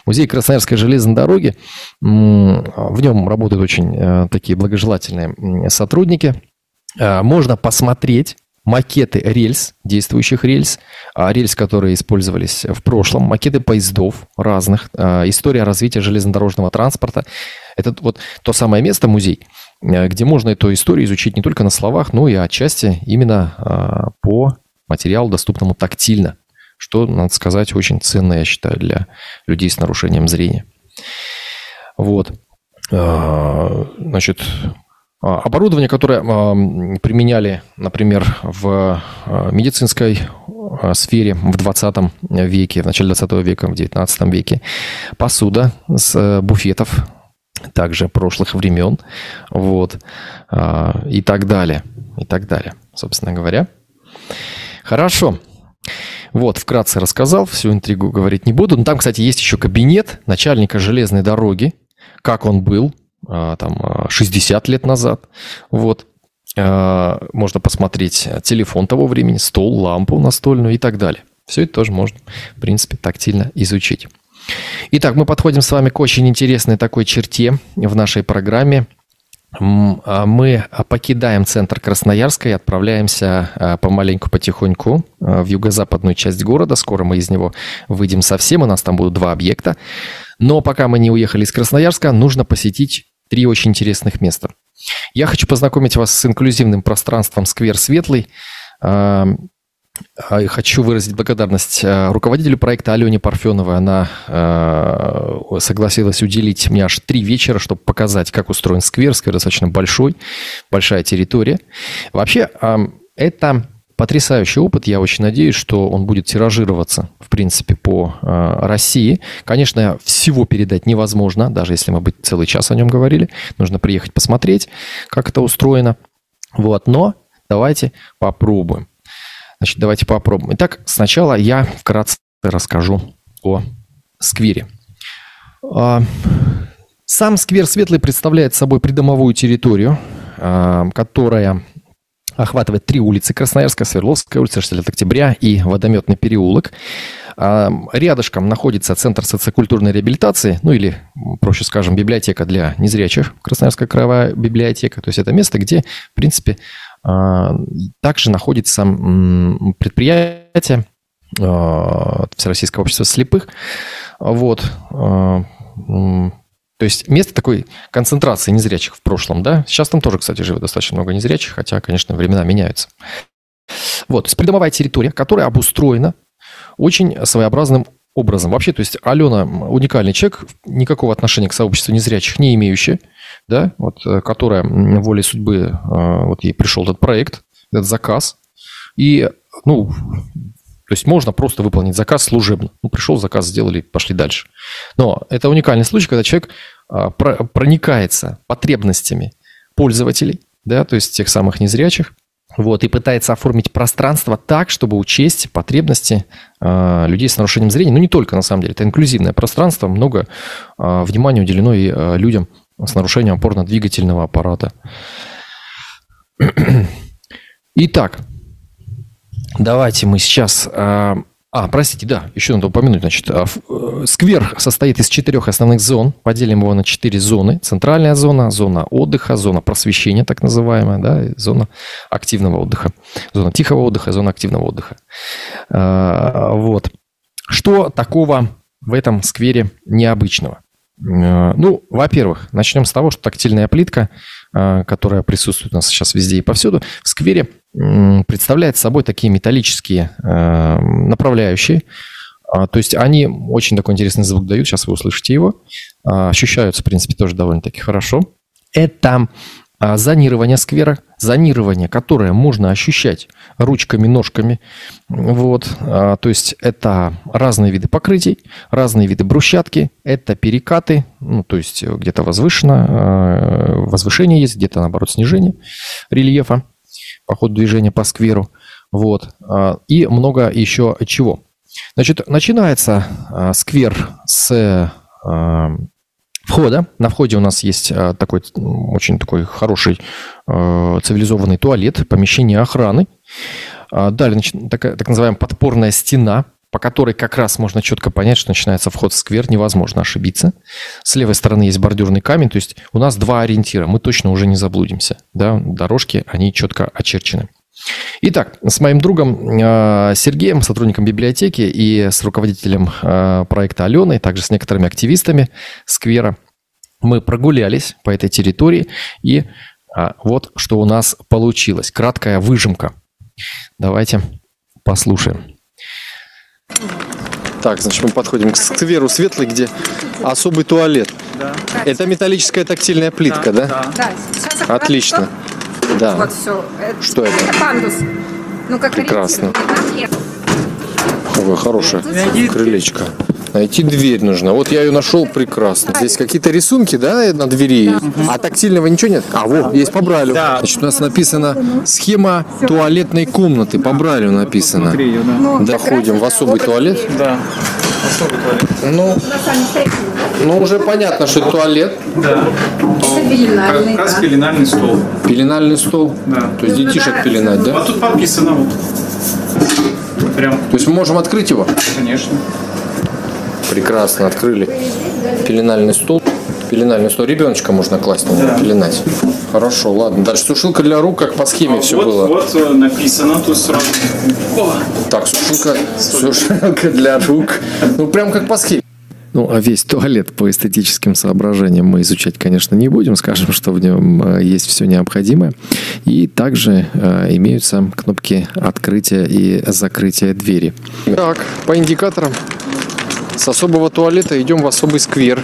S2: Музей Красноярской железной дороги, в нем работают очень э, такие благожелательные сотрудники. Э, Можно посмотреть макеты рельс, действующих рельс, а, рельс, которые использовались в прошлом, макеты поездов разных, а, история развития железнодорожного транспорта. Это вот то самое место, музей, э, где можно эту историю изучить не только на словах, но и отчасти именно а, по материалу, доступному тактильно, что, надо сказать, очень ценно, я считаю, для людей с нарушением зрения. Вот. А, Значит, а, Оборудование, которое применяли, например, в медицинской сфере в 20 веке, в начале 20 века, в 19 веке. Посуда с э, буфетов, также прошлых времен, вот, а, и так далее, и так далее, собственно говоря. Хорошо. Вот, вкратце рассказал, всю интригу говорить не буду. Но там, кстати, есть еще кабинет начальника железной дороги, как он был, а, там, а, 60 лет назад. Вот. Можно посмотреть телефон того времени, стол, лампу настольную и так далее. Все это тоже можно, в принципе, тактильно изучить. Итак, мы подходим с вами к очень интересной такой черте в нашей программе. А мы покидаем центр Красноярска и отправляемся а, помаленьку, потихоньку а, в юго-западную часть города. Скоро мы из него выйдем совсем, у нас там будут два объекта. Но пока мы не уехали из Красноярска, нужно посетить три очень интересных места. Я хочу познакомить вас с инклюзивным пространством «Сквер Светлый». А, хочу выразить благодарность а, руководителю проекта Алене Парфеновой. Она а, согласилась уделить мне аж три вечера, чтобы показать, как устроен сквер. Сквер достаточно большой, большая территория. Вообще, это потрясающий опыт. Я очень надеюсь, что он будет тиражироваться, в принципе, по России. Конечно, всего передать невозможно, даже если мы бы целый час о нем говорили. Нужно приехать посмотреть, как это устроено. Вот, но давайте попробуем. Значит, давайте попробуем. Итак, сначала я вкратце расскажу о сквере. А, сам сквер Светлый представляет собой придомовую территорию, а, которая охватывает три улицы Красноярская, Свердловская улица, 60 октября и Водометный переулок. А, рядышком находится Центр социокультурной реабилитации, ну или, проще скажем, библиотека для незрячих, Красноярская краевая библиотека. То есть это место, где, в принципе, также находится предприятие а, Всероссийского общества слепых. Вот. А, то есть место такой концентрации незрячих в прошлом, да? Сейчас там тоже, кстати, живет достаточно много незрячих, хотя, конечно, времена меняются. Вот, то есть придомовая территория, которая обустроена очень своеобразным образом. Вообще, то есть Алена уникальный человек, никакого отношения к сообществу незрячих не имеющая, да, вот, э, которая волей судьбы, э, вот ей пришел этот проект, этот заказ, и, ну, то есть можно просто выполнить заказ служебно. Ну, пришел заказ, сделали, пошли дальше. Но это уникальный случай, когда человек а, проникается потребностями пользователей, да, то есть тех самых незрячих, вот, и пытается оформить пространство так, чтобы учесть потребности э, людей с нарушением зрения. Ну, не только, на самом деле, это инклюзивное пространство, много э, внимания уделено и э, людям с нарушением опорно-двигательного аппарата. Итак, давайте мы сейчас а, простите, да, еще надо упомянуть, значит, а, э, сквер состоит из четырех основных зон. Поделим его на четыре зоны. Центральная зона, зона отдыха, зона просвещения, так называемая, да, зона активного отдыха. Зона тихого отдыха, зона активного отдыха. А, вот. Что такого в этом сквере необычного? Ну, во-первых, начнем с того, что тактильная плитка, которая присутствует у нас сейчас везде и повсюду, в сквере представляет собой такие металлические э, направляющие. А, то есть они очень такой интересный звук дают, сейчас вы услышите его. А, ощущаются, в принципе, тоже довольно-таки хорошо. Это а, зонирование сквера, зонирование, которое можно ощущать ручками, ножками. Вот. То есть это разные виды покрытий, разные виды брусчатки, это перекаты, ну, то есть где-то возвышено, возвышение есть, где-то, наоборот, снижение рельефа по ходу движения по скверу. Вот. А, и много еще чего. Значит, начинается а, сквер с а, входа. На входе у нас есть такой очень такой хороший цивилизованный туалет, помещение охраны. Далее такая, так называемая подпорная стена, по которой как раз можно четко понять, что начинается вход в сквер, невозможно ошибиться. С левой стороны есть бордюрный камень, то есть у нас два ориентира, мы точно уже не заблудимся. Да? Дорожки, они четко очерчены. Итак, с моим другом э, Сергеем, сотрудником библиотеки и с руководителем э, проекта Аленой, также с некоторыми активистами сквера, мы прогулялись по этой территории и э, вот что у нас получилось. Краткая выжимка. Давайте послушаем. Так, значит, мы подходим к скверу светлый, где особый туалет. Да. Это металлическая тактильная плитка, да? Да. да. Сейчас Отлично. Да. Вот все. Это, Что это? Это пандус. Ну, как Прекрасно. Ой, хорошая крылечко. Найти дверь нужно. Вот я ее нашел прекрасно. Здесь какие-то рисунки, да, на двери? Да. А тактильного ничего нет? А, вот, есть по брайлю. Да. Значит, у нас написано схема туалетной комнаты. По брайлю написано. Да. Доходим в особый туалет. Да. Особый туалет. Ну, Ну, уже понятно, что это туалет,
S6: Да.
S7: пеленальный,
S6: Как раз
S7: да.
S6: пеленальный стол.
S2: пеленальный стол.
S6: Да.
S2: То есть детишек пеленать, да?
S6: Вот тут подписано вот. Прям,
S2: То есть мы можем открыть его?
S6: конечно.
S2: Прекрасно, открыли. Пеленальный стол. Пеленальный стол. Ребеночка можно класть на него,
S6: Да.
S2: пеленать. Хорошо, ладно. Дальше сушилка для рук, как по схеме все
S6: вот,
S2: было.
S6: вот э, написано тут сразу. О,
S2: Так, сушилка, сушилка для рук. Ну, прям как по схеме. Ну, а весь туалет по эстетическим соображениям мы изучать, конечно, не будем. Скажем, что в нем э, есть все необходимое. И также э, имеются кнопки открытия и закрытия двери. Так, по индикаторам. С особого туалета идем в особый сквер.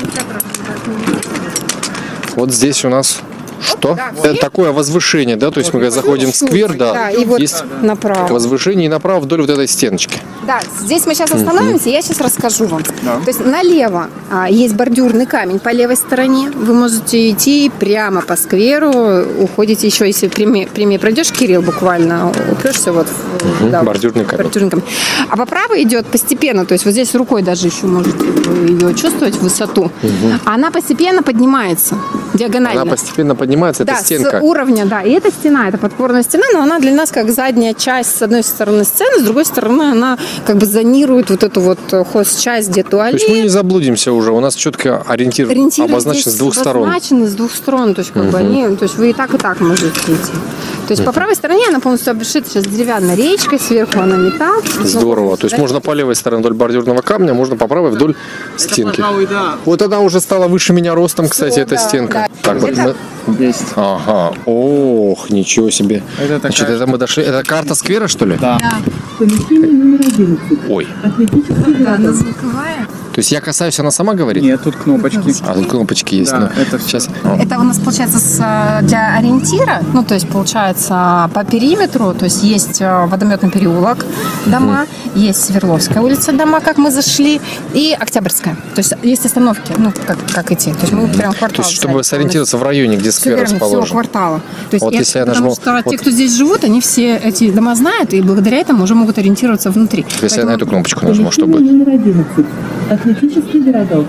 S2: Вот здесь у нас что? Это такое возвышение, да? То есть мы заходим в сквер, да,
S7: Да, и вот
S2: есть
S7: направо.
S2: возвышение и направо вдоль вот этой стеночки.
S7: Да, здесь мы сейчас остановимся, я сейчас расскажу вам. То есть налево а, есть бордюрный камень по левой стороне. Вы можете идти прямо по скверу, уходите еще, если прямее, прямее пройдешь, Кирилл, буквально упрешься вот в
S2: Мгм,
S7: да,
S2: бордюрный камень.
S7: бордюрный камень. А по правой идет постепенно, то есть вот здесь рукой даже еще можете ее чувствовать, высоту. Она постепенно поднимается диагонально.
S2: Она постепенно поднимается, это
S7: да,
S2: стенка.
S7: с уровня, да. И эта стена, это подпорная стена, но она для нас как задняя часть с одной стороны сцены, с другой стороны она как бы зонирует вот эту вот э, хост-часть, где
S2: То
S7: туалет.
S2: есть мы не заблудимся уже, у нас четко ориентир
S7: Ориентиры
S2: обозначен с двух сторон.
S7: обозначены с двух сторон, то есть как бы они, то есть вы и так и так можете идти. То есть по правой стороне она полностью обшита сейчас деревянной речкой, сверху она металл.
S2: Здорово. То есть можно по левой стороне вдоль бордюрного камня, можно по правой вдоль стенки.
S6: да.
S2: Вот она уже стала выше меня ростом, кстати, эта
S7: да,
S2: стенка.
S7: да.
S2: Так вот
S7: Это-
S2: мы...
S6: Есть.
S2: Ага. Ох, ничего себе.
S6: Это такая
S2: Значит, это мы дошли. Это карта сквера, что ли?
S6: Да.
S8: Помещение номер 11.
S2: Ой.
S8: Атлетический городок.
S7: звуковая.
S2: То есть я касаюсь, она сама говорит?
S6: Нет, тут кнопочки.
S2: А тут кнопочки есть.
S6: Да,
S2: ну,
S6: это
S2: сейчас.
S7: Это у нас получается с, э, для ориентира, ну то есть получается по периметру, то есть есть э, водометный переулок дома, есть Свердловская улица дома, как мы зашли, и Октябрьская. То есть есть остановки, ну как, как идти. То есть мы прям квартал.
S2: То есть, чтобы
S7: взяли
S2: сориентироваться в районе, где
S7: Все
S2: сквер
S7: верно, всего
S2: расположен.
S7: квартала. То есть
S2: Вот
S7: это
S2: если я
S7: потому
S2: нажму-
S7: что
S2: вот-
S7: те, кто здесь живут, они все эти дома знают, и благодаря этому уже могут ориентироваться внутри.
S2: Если я на
S7: Поэтому-
S2: эту кнопочку нажму, что будет?
S8: Номер 11. Атлетический городок.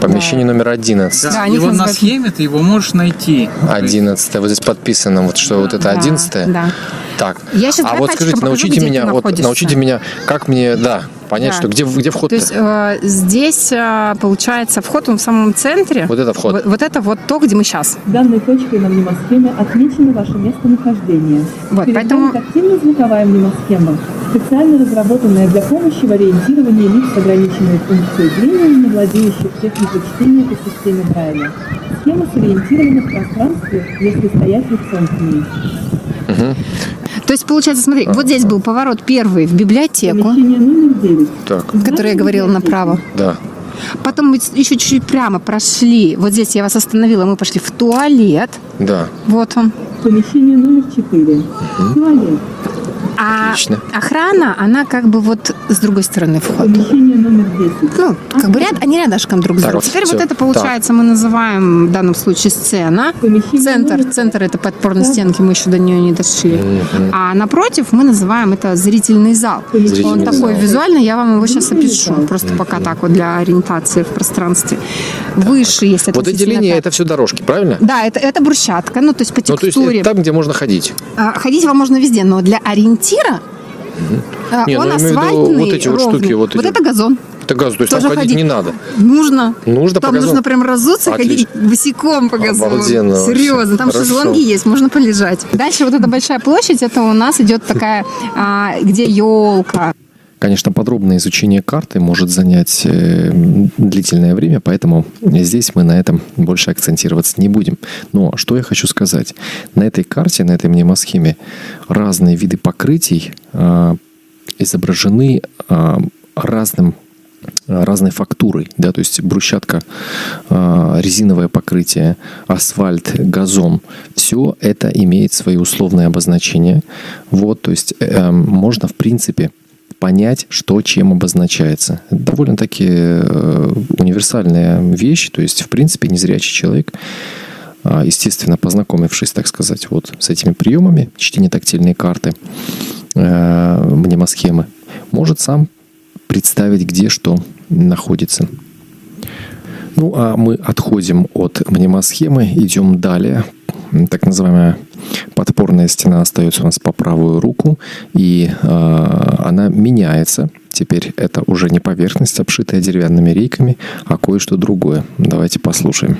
S2: Помещение номер 11.
S7: Да,
S6: вот на схеме ты его можешь найти.
S2: 11. Вот здесь подписано, вот что вот это
S7: Да,
S2: 11.
S7: да.
S2: Так.
S7: Я щас
S2: а вот скажите, научите меня, вот научите меня, как мне, да, понять,
S7: Да.
S2: что где, где вход
S7: То есть э, здесь э, получается вход он в самом центре.
S2: Вот это вход.
S7: Вот, вот это вот то, где мы сейчас.
S8: Данной точкой на мнемосхеме отмечено ваше местонахождение.
S7: Вот,
S8: Перед
S7: поэтому-
S8: вами активно-звуковая мнемосхема, специально разработанная для помощи в ориентировании лиц с ограниченной функцией зрения не владеющих техникой чтения по системе Брайля. Схема сориентирована в пространстве, если стоять лицом к ней.
S7: То есть получается, смотри, вот здесь был поворот первый в библиотеку,
S8: Помещение номер 9.
S2: Так,
S7: который я говорила направо.
S2: да.
S7: Потом мы еще чуть-чуть прямо прошли. Вот здесь я вас остановила, мы пошли в туалет.
S2: Да.
S7: Вот он.
S8: Помещение номер 4. Туалет.
S7: А
S2: Отлично.
S7: охрана, она как бы вот с другой стороны входа.
S8: Помещение номер 10.
S7: Ну, как бы ряд, они рядышком друг с
S2: Так,
S7: другом.
S2: вот
S7: Теперь
S2: всё.
S7: вот это получается мы называем в данном случае сцена. Центр, центр это подпорные стенки, мы еще до нее не дошли. А напротив мы называем это зрительный зал.
S8: Зрительный
S7: Он такой
S2: зал.
S7: визуальный, я вам его сейчас опишу, просто пока так вот для ориентации в пространстве. Выше есть
S2: Вот
S7: относительно
S2: отделение
S7: так.
S2: это все дорожки, правильно?
S7: Да, это, это брусчатка, ну то есть по
S2: Ну, то есть
S7: текстуре.
S2: это там, где можно ходить.
S7: А, Ходить вам можно везде, но для ориентира а,
S2: Не, ну,
S7: он
S2: виду
S7: асфальтный,
S2: вот эти вот
S7: ровный.
S2: штуки, вот эти.
S7: это газон.
S2: Это газ, то есть
S7: Тоже
S2: там ходить
S7: ходить.
S2: не надо.
S7: Нужно.
S2: Нужно
S7: Там
S2: по газону?
S7: нужно прям разуться,
S2: Отлично.
S7: ходить босиком по газону.
S2: Обалденно.
S7: Серьезно, там
S2: Хорошо.
S7: шезлонги есть, можно полежать. Дальше вот эта большая площадь, это у нас идет такая, а, где елка.
S2: Конечно, подробное изучение карты может занять э, длительное время, поэтому здесь мы на этом больше акцентироваться не будем. Но что я хочу сказать. На этой карте, на этой мнемосхеме разные виды покрытий э, изображены э, разным разной фактурой, да, то есть брусчатка, резиновое покрытие, асфальт, газон, все это имеет свои условные обозначения. Вот, то есть э, можно в принципе понять, что чем обозначается. Это довольно-таки э, универсальная вещь, то есть в принципе незрячий человек а, естественно, познакомившись, так сказать, вот с этими приемами, чтение тактильной карты, э, мнемосхемы, может сам представить, где что находится. Ну, а мы отходим от мнемосхемы, идем далее. Так называемая подпорная стена остается у нас по правую руку, и э, она меняется. Теперь это уже не поверхность, обшитая деревянными рейками, а кое-что другое. Давайте послушаем.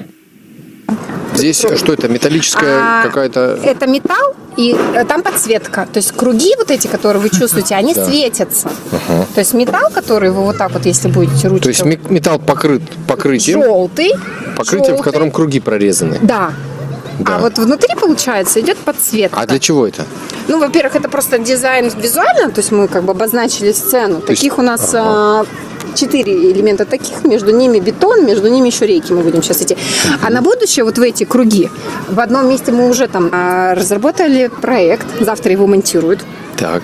S2: Здесь что это? Металлическая
S7: А,
S2: какая-то...
S7: Это металл, и э, там подсветка. То есть круги вот эти, которые вы чувствуете, они
S2: Да.
S7: светятся.
S2: Ага.
S7: То есть металл, который вы вот так вот, если будете ручкой...
S2: То есть ме- металл покрыт покрытием,
S7: желтый.
S2: покрытием, в
S7: желтый.
S2: котором круги прорезаны.
S7: Да.
S2: Да.
S7: А вот внутри, получается, идет подсветка.
S2: А для чего это?
S7: Ну, во-первых, это просто дизайн визуально, то есть мы как бы обозначили сцену.
S2: есть-
S7: Таких у нас а, четыре элемента таких, между ними бетон, между ними еще рейки мы будем сейчас идти. А на будущее вот в эти круги, в одном месте мы уже там а, разработали проект, завтра его монтируют.
S2: Так.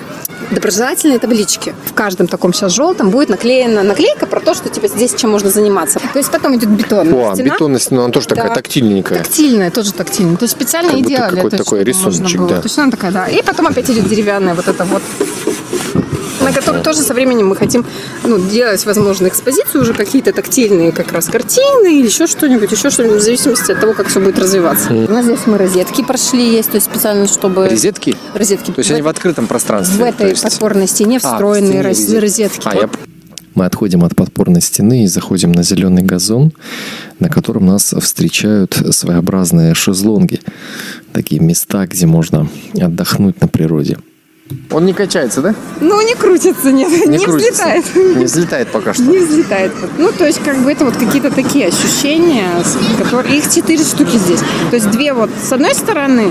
S7: Доброжелательные таблички. В каждом таком сейчас желтом будет наклеена наклейка про то, что типа здесь чем можно заниматься. То есть потом идет бетон.
S2: О, а бетонность, ну, она тоже такая
S7: Да.
S2: тактильненькая.
S7: Тактильная, тоже тактильная. То есть специально
S2: Как
S7: и делали.
S2: какой-то такой рисуночек, да.
S7: То есть она такая, да. И потом опять идет деревянная вот это вот на которой тоже со временем мы хотим ну, делать, возможно, экспозицию уже какие-то тактильные как раз картины или еще что-нибудь, еще что-нибудь, в зависимости от того, как все будет развиваться. У нас здесь мы розетки прошли, есть, то есть специально, чтобы...
S2: Розетки?
S7: Розетки.
S2: То есть они в открытом пространстве?
S7: в этой
S2: то есть-
S7: подпорной стене
S2: А, в
S7: встроенные
S2: стене
S7: роз-
S2: розетки.
S7: розетки.
S2: А, я Мы отходим от подпорной стены и заходим на зеленый газон, на котором нас встречают своеобразные шезлонги. Такие места, где можно отдохнуть на природе. Он не качается, да?
S7: Ну, не крутится, нет, не,
S2: крутится.
S7: взлетает.
S2: Не взлетает пока что.
S7: Не взлетает. Ну, то есть, как бы это вот какие-то такие ощущения, которые... Их четыре штуки здесь. То есть, две вот с одной стороны,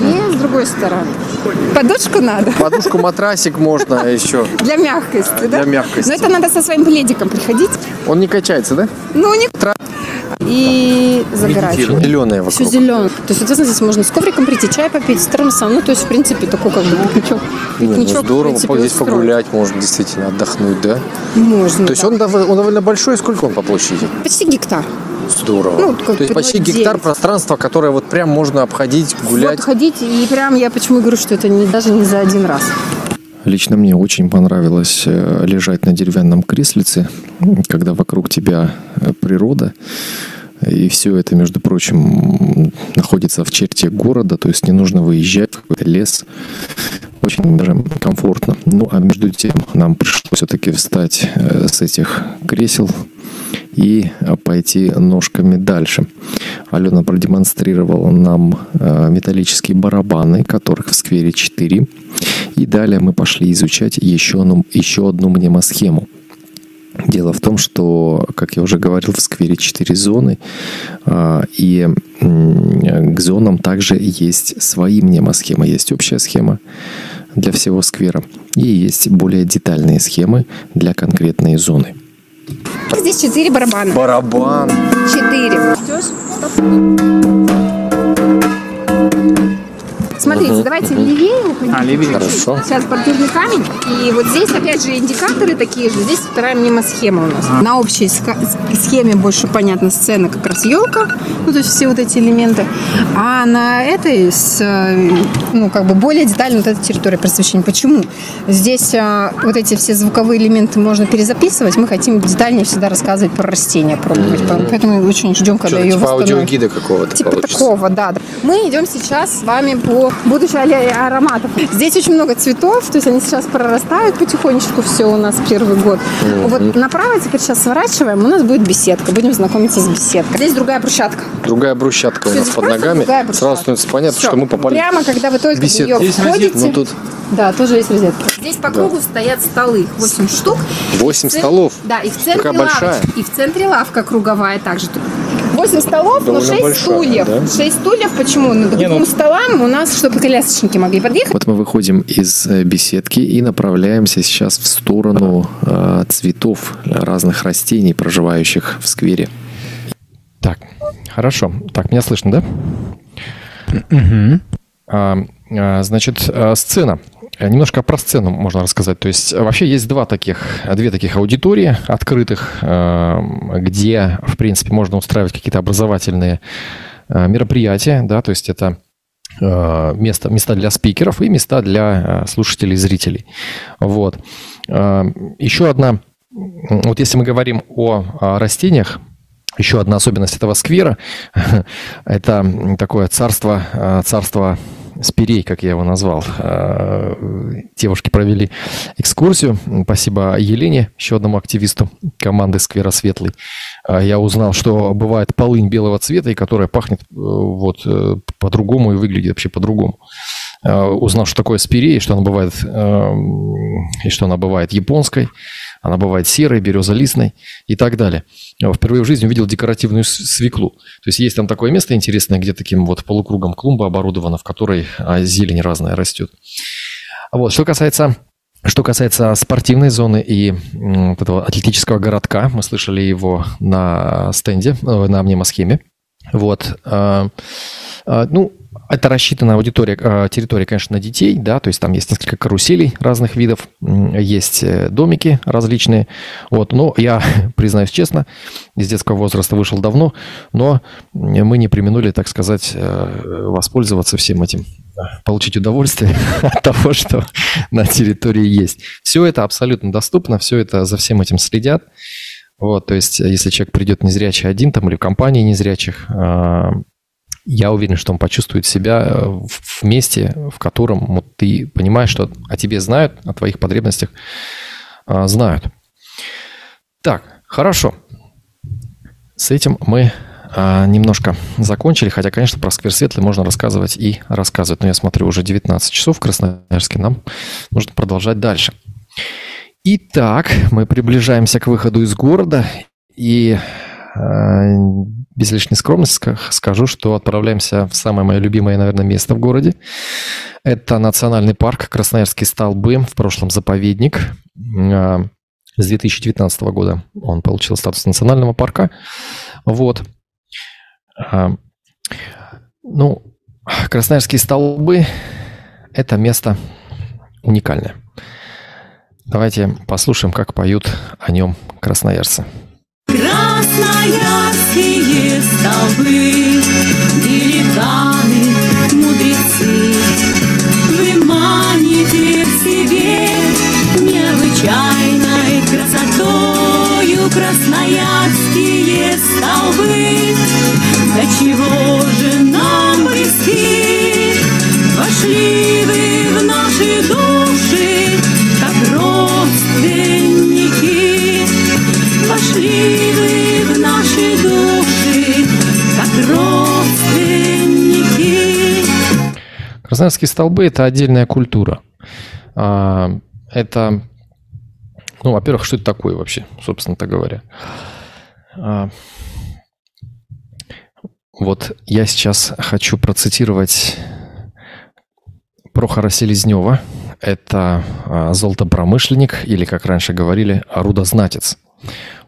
S7: две другой стороны. Подушку надо.
S2: Подушку, матрасик можно еще.
S7: Для мягкости, да?
S2: Для мягкости.
S7: Но это надо со своим пледиком приходить.
S2: Он не качается, да?
S7: Ну, не... И.
S2: Зеленая
S7: Все
S2: вокруг.
S7: зеленое. То есть, соответственно, здесь можно с ковриком прийти, чай попить, с термосом. Ну, то есть, в принципе, такой как бы пикничок.
S2: Ну
S7: пикничок, в
S2: здорово,
S7: принципе,
S2: здесь
S7: устроить.
S2: погулять можно, действительно, отдохнуть, да?
S7: Можно,
S2: То есть он, он довольно большой, сколько он по площади?
S7: Почти гектар.
S2: Здорово.
S7: Ну, как
S2: То есть почти
S7: ну,
S2: гектар
S7: девять.
S2: пространства, которое вот прям можно обходить, гулять.
S7: Вот ходить, и прям я почему говорю, что это не, даже не за один раз.
S2: Лично мне очень понравилось э, лежать на деревянном креслице, когда вокруг тебя э, природа. И все это, между прочим, находится в черте города, то есть не нужно выезжать в какой-то лес. Очень даже комфортно. Ну, а между тем нам пришлось все-таки встать э, с этих кресел и э, пойти ножками дальше. Алена продемонстрировала нам э, металлические барабаны, которых в сквере 4. И далее мы пошли изучать еще одну, еще одну мнемосхему. Дело в том, что, как я уже говорил, в сквере 4 зоны, а, и к зонам также есть свои мнемосхемы. Есть общая схема для всего сквера, и есть более детальные схемы для конкретной зоны.
S7: Здесь четыре барабана.
S2: Барабан.
S7: Четыре. Смотрите, давайте левее уходить.
S6: А, левее.
S2: Хорошо.
S7: Сейчас бордюрный камень. И вот здесь, опять же, индикаторы такие же. Здесь вторая мимо-схема у нас. На общей схеме больше понятна сцена как раз елка. Ну, то есть все вот эти элементы. А на этой, с, э, ну, как бы более детально вот эта территория просвещения. Почему? Здесь а, вот эти все звуковые элементы можно перезаписывать. Мы хотим детальнее всегда рассказывать про растения, пробовать. Поэтому очень ждем, когда
S2: Что-то
S7: ее
S2: типа
S7: восстановят.
S2: аудиогида какого-то
S7: Типа
S2: получится.
S7: такого, да. Мы идем сейчас с вами по будущей аллее ароматов. Здесь очень много цветов, то есть они сейчас прорастают потихонечку, все у нас первый год. Вот направо теперь сейчас сворачиваем, у нас будет беседка, будем знакомиться с беседкой. Здесь другая брусчатка.
S2: Другая брусчатка у
S7: Всё,
S2: нас
S7: здесь
S2: под ногами. Сразу становится понятно,
S7: Всё.
S2: что мы попали
S7: Прямо, когда вы только в
S2: беседку.
S7: нее
S6: Есть
S7: входите.
S2: Ну тут
S7: Да, тоже есть розетка. Здесь по кругу стоят столы, 8 штук.
S2: 8
S7: В цен-
S2: столов.
S7: Да, и в центре
S2: Такая
S7: лавочка.
S2: большая.
S7: И в центре лавка круговая также. 8 столов, но
S2: Довольно
S7: 6
S2: большая,
S7: стульев.
S2: да?
S7: 6 стульев, почему? Ну, к
S6: ну-
S7: двум столам у нас, чтобы колясочники могли подъехать.
S2: Вот мы выходим из э, беседки и направляемся сейчас в сторону э, цветов разных растений, проживающих в сквере. Так, хорошо. Так, меня слышно, да? А, а, значит, а, сцена. Немножко про сцену можно рассказать. То есть э, вообще есть два таких, две таких аудитории открытых, э, где, в принципе, можно устраивать какие-то образовательные э, мероприятия, да, то есть это э, место, места для спикеров и места для слушателей и зрителей. Вот. Э, Еще одна, вот если мы говорим о, растениях, еще одна особенность этого сквера – это такое царство, царство спирей, как я его назвал. Э, Девушки провели экскурсию. Спасибо Елене, еще одному активисту команды «Сквера Светлый». Э, Я узнал, что бывает полынь белого цвета, и которая пахнет э, вот по-другому и выглядит вообще по-другому. Узнал, что такое спирей, что она бывает, эм, и что она бывает японской, она бывает серой, березолистной и так далее. Впервые в жизни увидел декоративную свеклу. То есть есть там такое место интересное, где таким вот полукругом клумба оборудована, в которой а, зелень разная растет. Вот, что касается что касается спортивной зоны и вот этого атлетического городка, мы слышали его на стенде, э, на мнемосхеме. Вот. э, э, Ну, это рассчитана аудитория, э, территория, конечно, на детей, да, то есть там есть несколько каруселей разных видов, есть э, домики различные, вот, но я, признаюсь честно, из детского возраста вышел давно, но мы не применули, так сказать, э, воспользоваться всем этим, получить удовольствие от того, что на территории есть. Все это абсолютно доступно, все это за всем этим следят, вот, то есть, если человек придет незрячий один там или в компании незрячих, э, я уверен, что он почувствует себя э, в месте, в котором вот ты понимаешь, что о тебе знают, о твоих потребностях а, знают. Так, хорошо. С этим мы а, немножко закончили, хотя, конечно, про сквер Светлый можно рассказывать и рассказывать. Но я смотрю, уже 19 часов в Красноярске, нам нужно продолжать дальше. Итак, мы приближаемся к выходу из города, и а, без лишней скромности ска- скажу, что отправляемся в самое мое любимое, наверное, место в городе. Это национальный парк Красноярские столбы, в прошлом заповедник. А, С 2019 года он получил статус национального парка. Вот. А, Ну, Красноярские столбы – это место уникальное. Давайте послушаем, как поют о нем красноярцы.
S9: Красноярские столбы, великаны, мудрецы, Вы маните в себе необычайной красотою красноярские столбы. До чего
S2: Красноярские столбы – это отдельная культура. А, Это, ну, во-первых, что это такое вообще, собственно-то говоря? А, Вот я сейчас хочу процитировать Прохора Селезнева. Это а, золотопромышленник, или, как раньше говорили, рудознатец.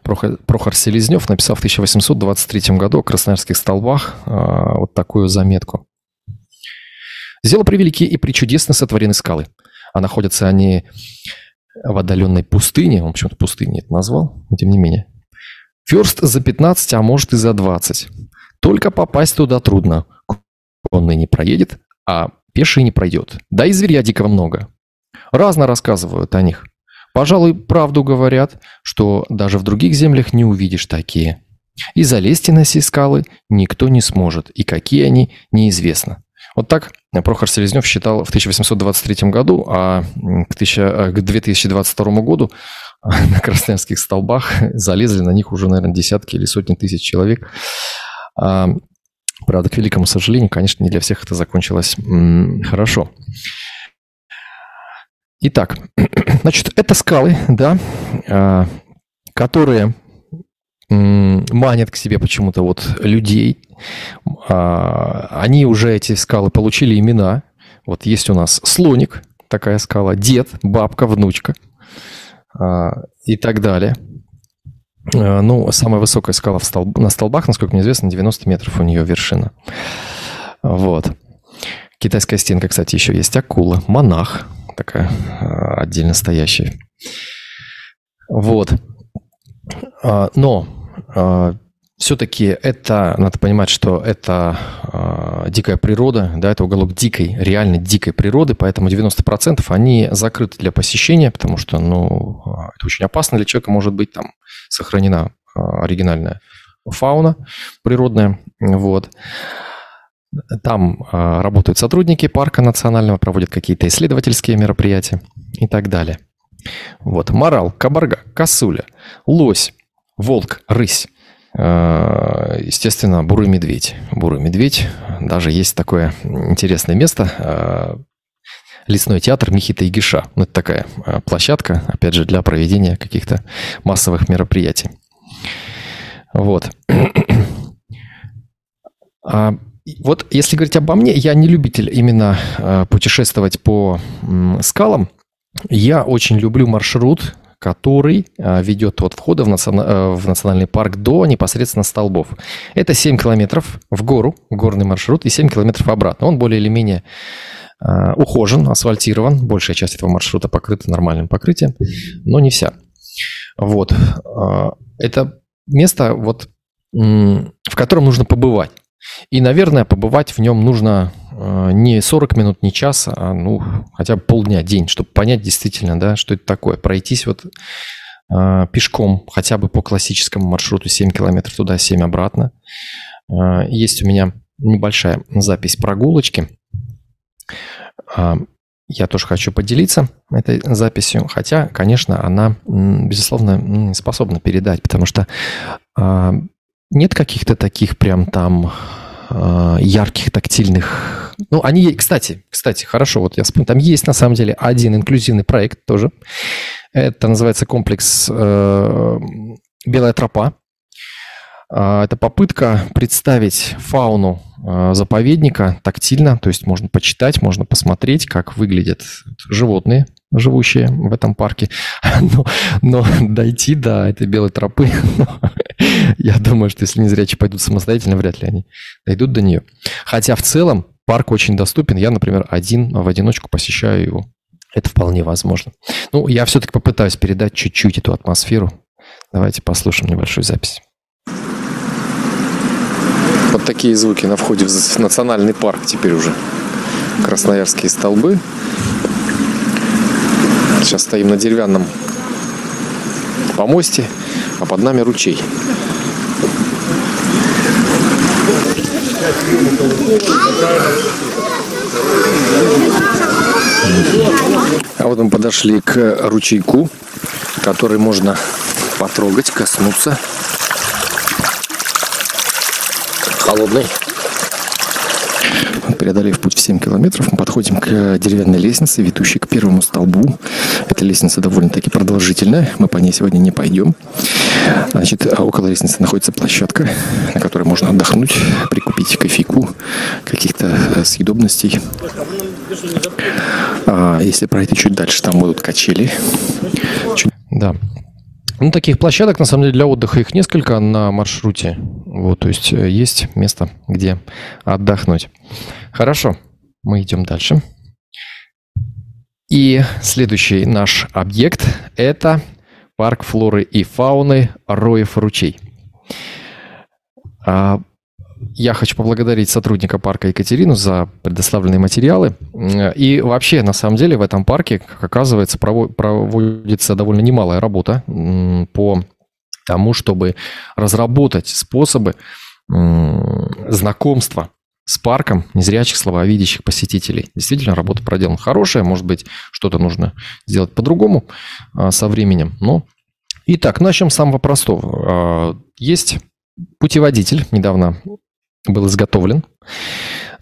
S2: Прохор, Прохор Селезнев написал в 1823 году о красноярских столбах вот такую заметку. Сделал превеликие и причудесно сотворены скалы. А находятся они в отдаленной пустыне. Он почему-то пустыни это назвал, но тем не менее. Ферст за 15, а может и за 20. Только попасть туда трудно. Конный не проедет, а пеший не пройдет. Да и зверя дикого много. Разно рассказывают о них. Пожалуй, правду говорят, что даже в других землях не увидишь такие. И залезть на сей скалы никто не сможет, и какие они, неизвестно. Вот так Прохор Селезнев считал в 1823 году, а к, 1000 э, к 2022 году на Красноярских столбах залезли на них уже, наверное, десятки или сотни тысяч человек. А, Правда, к великому сожалению, конечно, не для всех это закончилось хорошо. Итак, значит, это скалы, да, а, которые манят к себе почему-то вот людей. А, Они уже, эти скалы, получили имена. Вот есть у нас слоник, такая скала, дед, бабка, внучка а, и так далее. А, Ну, самая высокая скала столб- на столбах, насколько мне известно, 90 метров у нее вершина. Вот. Китайская стенка, кстати, еще есть акула, монах, такая отдельно стоящая. Вот. Но все-таки это, надо понимать, что это а, дикая природа, да, это уголок дикой, реально дикой природы, поэтому 90% они закрыты для посещения, потому что, ну, а, это очень опасно для человека, может быть там сохранена а, оригинальная фауна природная. Вот. Там а, работают сотрудники парка национального, проводят какие-то исследовательские мероприятия и так далее. Вот. Морал, кабарга, косуля, лось, волк, рысь. А, естественно, бурый медведь. Бурый медведь. Даже есть такое интересное место. а, Лесной театр Михита и. Ну, это такая а, площадка, опять же, для проведения каких-то массовых мероприятий. Вот. А, вот если говорить обо мне, я не любитель именно путешествовать по скалам. Я очень люблю маршрут, который а, ведет от входа в, национа- э, в национальный парк до непосредственно столбов. Это 7 километров в гору, горный маршрут, и 7 километров обратно. Он более или менее а, ухожен, асфальтирован. Большая часть этого маршрута покрыта нормальным покрытием, но не вся. Вот. А, Это место, вот, в котором нужно побывать. И, наверное, побывать в нем нужно э, не 40 минут, не час, а ну, хотя бы полдня, день, чтобы понять действительно, да, что это такое. Пройтись вот э, пешком хотя бы по классическому маршруту 7 километров туда, 7 обратно. Э, Есть у меня небольшая запись прогулочки. Я тоже хочу поделиться этой записью, хотя, конечно, она, безусловно, способна передать, потому что нет каких-то таких прям там а, ярких тактильных. Ну, они, кстати, кстати, хорошо, вот я вспомнил, там есть на самом деле один инклюзивный проект тоже. Это называется комплекс э, «Белая тропа». А, Это попытка представить фауну э, заповедника тактильно, то есть можно почитать, можно посмотреть, как выглядят животные, живущие в этом парке. Но, но дойти до этой белой тропы, ну, я думаю, что если незрячие пойдут самостоятельно, вряд ли они дойдут до нее. Хотя в целом парк очень доступен. Я, например, один в одиночку посещаю его. Это вполне возможно. Ну, я все-таки попытаюсь передать чуть-чуть эту атмосферу. Давайте послушаем небольшую запись. Вот такие звуки на входе в национальный парк теперь уже. Красноярские столбы. Сейчас стоим на деревянном помосте, а под нами ручей. А вот мы подошли к ручейку, который можно потрогать, коснуться. Холодный. Преодолев путь в 7 километров, мы подходим к деревянной лестнице, ведущей к первому столбу. Эта лестница довольно-таки продолжительная, мы по ней сегодня не пойдем. Значит, а около лестницы находится площадка, на которой можно отдохнуть, прикупить кофейку, каких-то э, съедобностей. А если пройти чуть дальше, там будут качели. Да. Ну, таких площадок, на самом деле, для отдыха их несколько на маршруте. Вот, то есть э, есть место, где отдохнуть. Хорошо, мы идем дальше. И следующий наш объект – это парк флоры и фауны Роев ручей. А, Я хочу поблагодарить сотрудника парка Екатерину за предоставленные материалы. М, И вообще, на самом деле, в этом парке, как оказывается, прово- проводится довольно немалая работа по тому, чтобы разработать способы знакомства с парком незрячих, слабовидящих посетителей. Действительно, работа проделана хорошая, может быть, что-то нужно сделать по-другому а, со временем. Но Итак, начнем с самого простого. А, Есть путеводитель, недавно был изготовлен,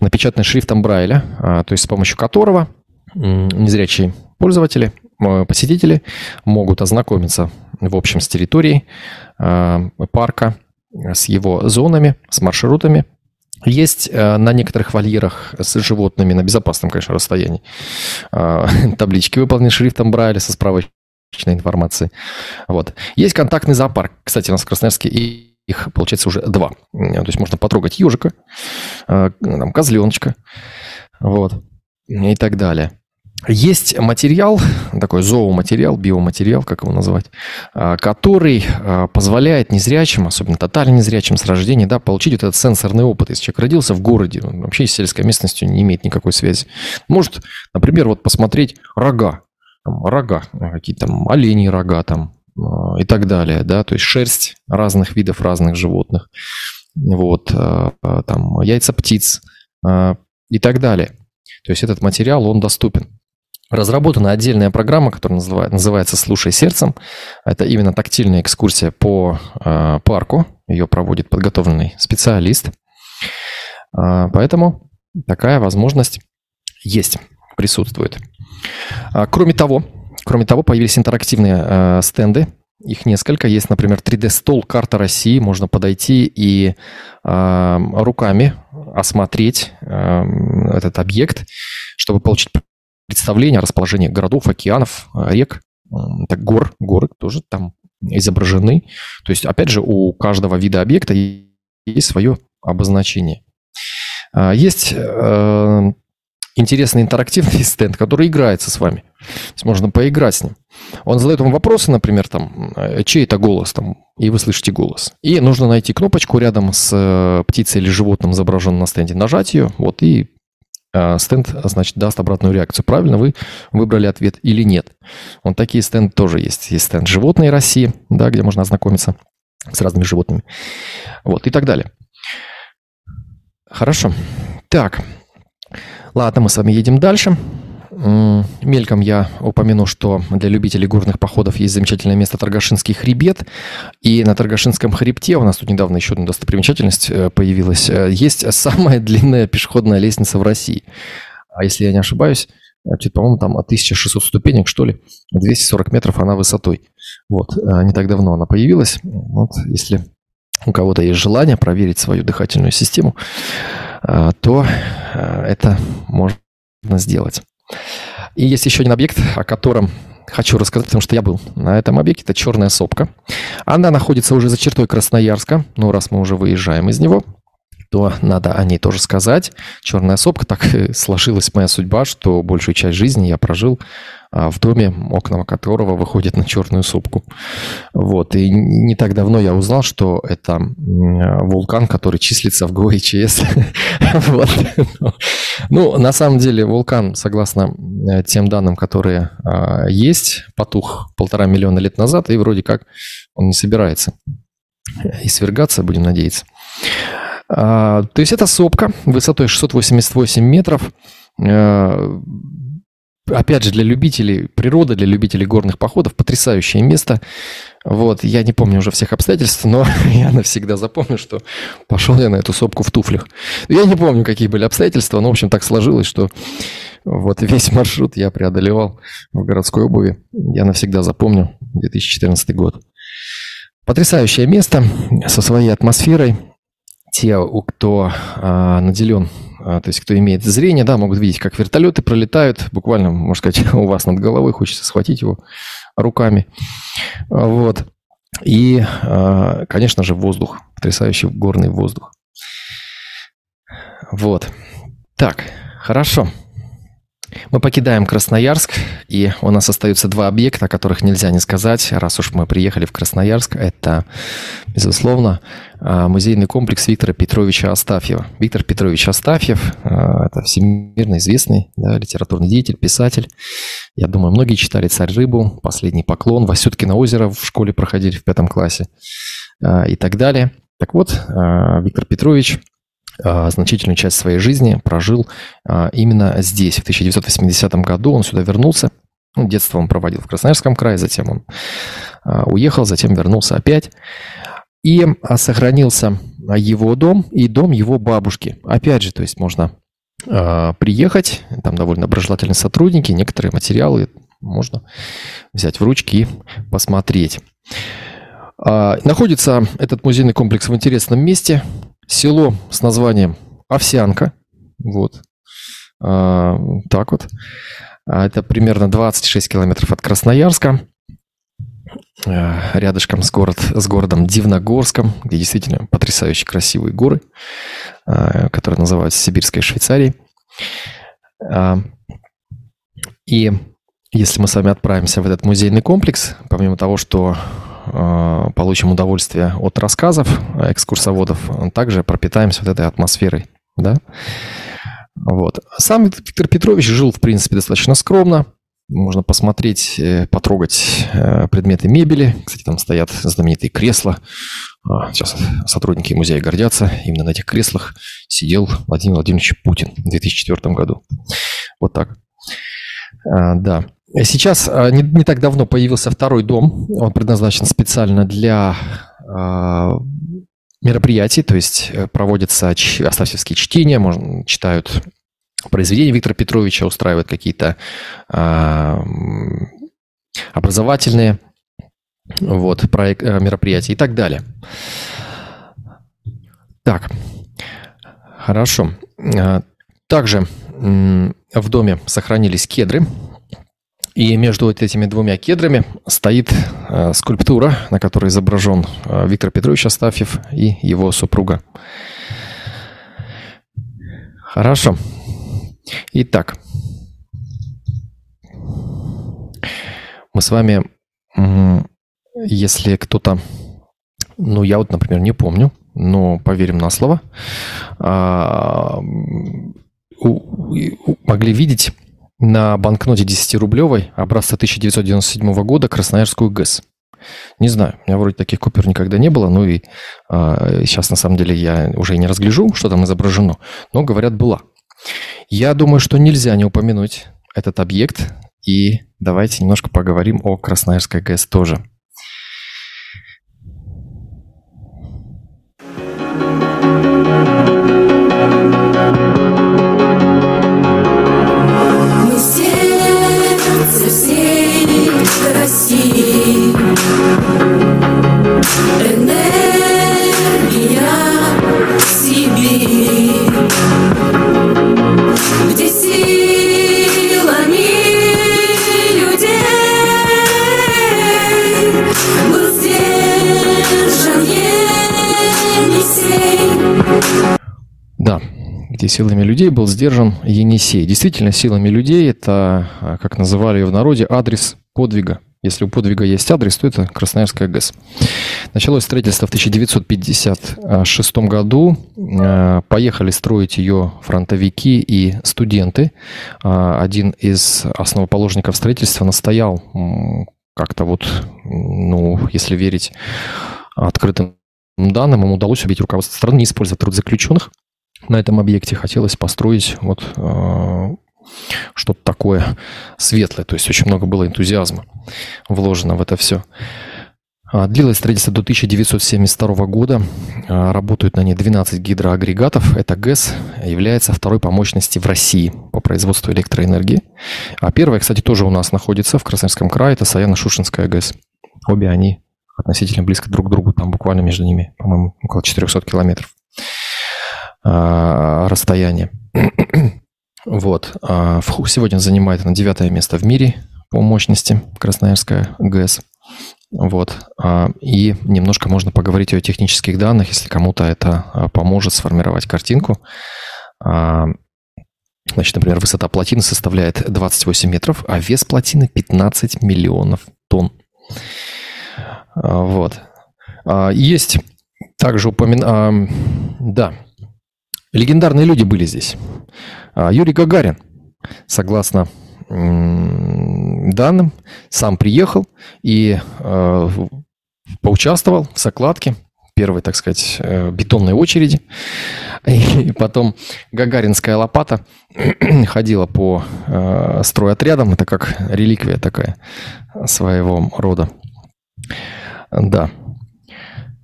S2: напечатанный шрифтом Брайля, а, то есть с помощью которого незрячие пользователи, э, посетители могут ознакомиться в общем с территорией а, парка, с его зонами, с маршрутами. Есть на некоторых вольерах с животными на безопасном, конечно, расстоянии а, таблички, выполненные шрифтом Брайля со справочной информацией. Вот. Есть контактный зоопарк. Кстати, у нас в Красноярске и их, получается, уже два. М, То есть можно потрогать ежика, э, там, козленочка, вот, и так далее. Есть материал, такой зооматериал, биоматериал, как его назвать, а, который позволяет незрячим, особенно тотально незрячим с рождения, да, получить вот этот сенсорный опыт. Если человек родился в городе, он вообще с сельской местностью не имеет никакой связи. Может, например, вот посмотреть рога, там, рога, какие-то там олени рога, там, и так далее, да, то есть шерсть разных видов разных животных, вот, там яйца птиц и так далее. То есть этот материал, он доступен. Разработана отдельная программа, которая называется «Слушай сердцем». Это именно тактильная экскурсия по э, парку. Ее проводит подготовленный специалист. Э, поэтому такая возможность есть, присутствует. А, кроме того, кроме того, появились интерактивные э, стенды. Их несколько. Есть, например, 3D-стол «Карта России». Можно подойти и э, руками осмотреть э, этот объект, чтобы получить представление о расположении городов, океанов, рек, так гор, горы тоже там изображены. То есть, опять же, у каждого вида объекта есть свое обозначение. А, есть э, интересный интерактивный стенд, который играется с вами. То есть можно поиграть с ним. Он задает вам вопросы, например, там, э, чей это голос, там, и вы слышите голос. И нужно найти кнопочку рядом с э, птицей или животным, изображенным на стенде, нажать ее, вот, и э, стенд, значит, даст обратную реакцию. Правильно вы выбрали ответ или нет. Вот такие стенды тоже есть. Есть стенд «Животные России», да, где можно ознакомиться с разными животными. Вот, и так далее. Хорошо. Так, ладно, мы с вами едем дальше. Мельком я упомяну, что для любителей горных походов есть замечательное место Торгашинский хребет. И на Торгашинском хребте, у нас тут недавно еще одна достопримечательность э, появилась, э, есть самая длинная пешеходная лестница в России. А если я не ошибаюсь, по-моему, там от 1600 ступенек, что ли, 240 метров она высотой. Вот, э, не так давно она появилась. Вот, если у кого-то есть желание проверить свою дыхательную систему, то это можно сделать. И есть еще один объект, о котором хочу рассказать, потому что я был на этом объекте. Это черная сопка. Она находится уже за чертой Красноярска. Но раз мы уже выезжаем из него, то надо о ней тоже сказать. Черная сопка, так сложилась моя судьба, что большую часть жизни я прожил а, в доме, окна которого выходят на черную сопку. Вот. И не так давно я узнал, что это вулкан, который числится в вот. Ну, на самом деле, вулкан, согласно э, тем данным, которые а, есть, потух полтора миллиона лет назад, и вроде как он не собирается и свергаться, будем надеяться. А, то есть это сопка высотой 688 метров. Опять же, для любителей природы, для любителей горных походов, потрясающее место. Вот, я не помню уже всех обстоятельств, но я навсегда запомню, что пошел я на эту сопку в туфлях. Я не помню, какие были обстоятельства, но, в общем, так сложилось, что вот весь маршрут я преодолевал в городской обуви. Я навсегда запомню 2014 год. Потрясающее место со своей атмосферой. Те, кто а, наделен а, то есть кто имеет зрение, да, могут видеть, как вертолеты пролетают, буквально, можно сказать, у вас над головой, хочется схватить его руками. Вот. И, а, конечно же, воздух, потрясающий горный воздух. Вот. Так, хорошо. Мы покидаем Красноярск, и у нас остаются два объекта, о которых нельзя не сказать, раз уж мы приехали в Красноярск. Это, безусловно, а, музейный комплекс Виктора Петровича Астафьева. Виктор Петрович Астафьев а, – это всемирно известный да, литературный деятель, писатель. Я думаю, многие читали «Царь рыбу», «Последний поклон», «Васюткино озеро» в школе проходили в пятом классе а, и так далее. Так вот, Виктор Петрович – значительную часть своей жизни прожил а, именно здесь. В 1980 году он сюда вернулся. Ну, детство он проводил в Красноярском крае, затем он а, уехал, затем вернулся опять. И сохранился его дом и дом его бабушки. Опять же, то есть можно приехать, там довольно доброжелательные сотрудники, некоторые материалы можно взять в ручки и посмотреть. Находится этот музейный комплекс в интересном месте село с названием Овсянка. Вот. А, так вот. А, это примерно 26 километров от Красноярска. А, рядышком с, город, с городом Дивногорском, где действительно потрясающе красивые горы, а, которые называются Сибирской Швейцарией. А, и если мы с вами отправимся в этот музейный комплекс, помимо того, что получим удовольствие от рассказов экскурсоводов, также пропитаемся вот этой атмосферой, да. Вот. Сам Виктор Петрович жил, в принципе, достаточно скромно. Можно посмотреть, э, потрогать э, предметы мебели. Кстати, там стоят знаменитые кресла. А, Сейчас сотрудники музея гордятся. Именно на этих креслах сидел Владимир Владимирович Путин в 2004 году. Вот так. Да. Сейчас а, не, не так давно появился второй дом. Он предназначен специально для а, мероприятий, то есть э, проводятся астафьевские чтения, можно, читают произведения Виктора Петровича, устраивают какие-то а, образовательные вот, проект, э, мероприятия и так далее. Так, хорошо. Также в доме сохранились кедры. И между вот этими двумя кедрами стоит э, скульптура, на которой изображен э, Виктор Петрович Астафьев и его супруга. Хорошо. Итак, мы с вами, если кто-то, ну я вот, например, не помню, но поверим на слово, а, могли видеть на банкноте 10-рублевой образца 1997 года Красноярскую ГЭС. Не знаю, у меня вроде таких купюр никогда не было, ну и а, сейчас на самом деле я уже и не разгляжу, что там изображено, но говорят была. Я думаю, что нельзя не упомянуть этот объект, и давайте немножко поговорим о Красноярской ГЭС тоже. Да, где силами людей был сдержан Енисей. Действительно, силами людей это, а, как называли ее в народе, адрес подвига. Если у подвига есть адрес, то это Красноярская ГЭС. Началось строительство в 1956 году. Э, Поехали строить ее фронтовики и студенты. А, Один из основоположников строительства настоял как-то вот, ну, если верить открытым данным, ему удалось убедить руководство страны не использовать труд заключенных на этом объекте хотелось построить вот э, что-то такое светлое. То есть очень много было энтузиазма вложено в это все. А, Длилось строительство до 1972 года. А, Работают на ней 12 гидроагрегатов. Эта ГЭС является второй по мощности в России по производству электроэнергии. А первая, кстати, тоже у нас находится в Красноярском крае. Это Саяно-Шушинская ГЭС. Обе они относительно близко друг к другу. Там буквально между ними, по-моему, около 400 километров а, расстояние. Вот. а, Сегодня занимает она девятое место в мире по мощности Красноярская ГЭС. Вот. а, И немножко можно поговорить о технических данных, если кому-то это а, поможет сформировать картинку. Значит, например, высота плотины составляет 28 метров, а вес плотины 15 миллионов тонн. Вот. Есть также упомин... Да, легендарные люди были здесь. А, Юрий Гагарин, согласно данным, сам приехал и э, поучаствовал в закладке первой, так сказать, э, бетонной очереди. И потом гагаринская лопата ходила по э, стройотрядам. Это как реликвия такая своего рода. Да.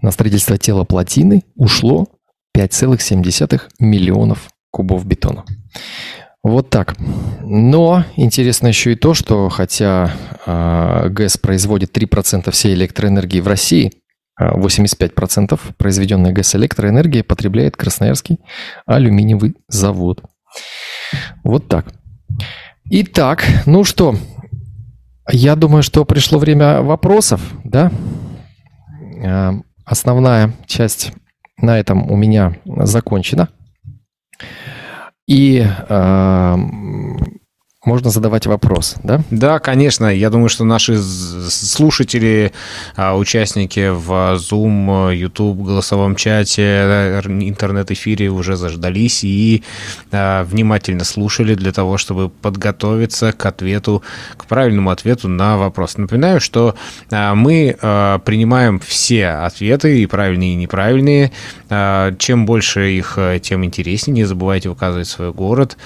S2: На строительство тела плотины ушло 5,7 миллионов кубов бетона. Вот так. Но интересно еще и то, что хотя э, ГЭС производит 3% всей электроэнергии в России, а 85% произведенной ГЭС электроэнергии потребляет Красноярский алюминиевый завод. Вот так. Итак, ну что, я думаю, что пришло время вопросов, да? Э, Основная часть на этом у меня закончена. И э, можно задавать вопрос, да?
S1: Да, конечно. Я думаю, что наши слушатели, а, участники в Zoom, YouTube, голосовом чате, интернет-эфире уже заждались и а, внимательно слушали для того, чтобы подготовиться к ответу, к правильному ответу на вопрос. Напоминаю, что а, мы принимаем все ответы, и правильные, и неправильные. Чем больше их, э, тем интереснее. Не забывайте указывать свой город.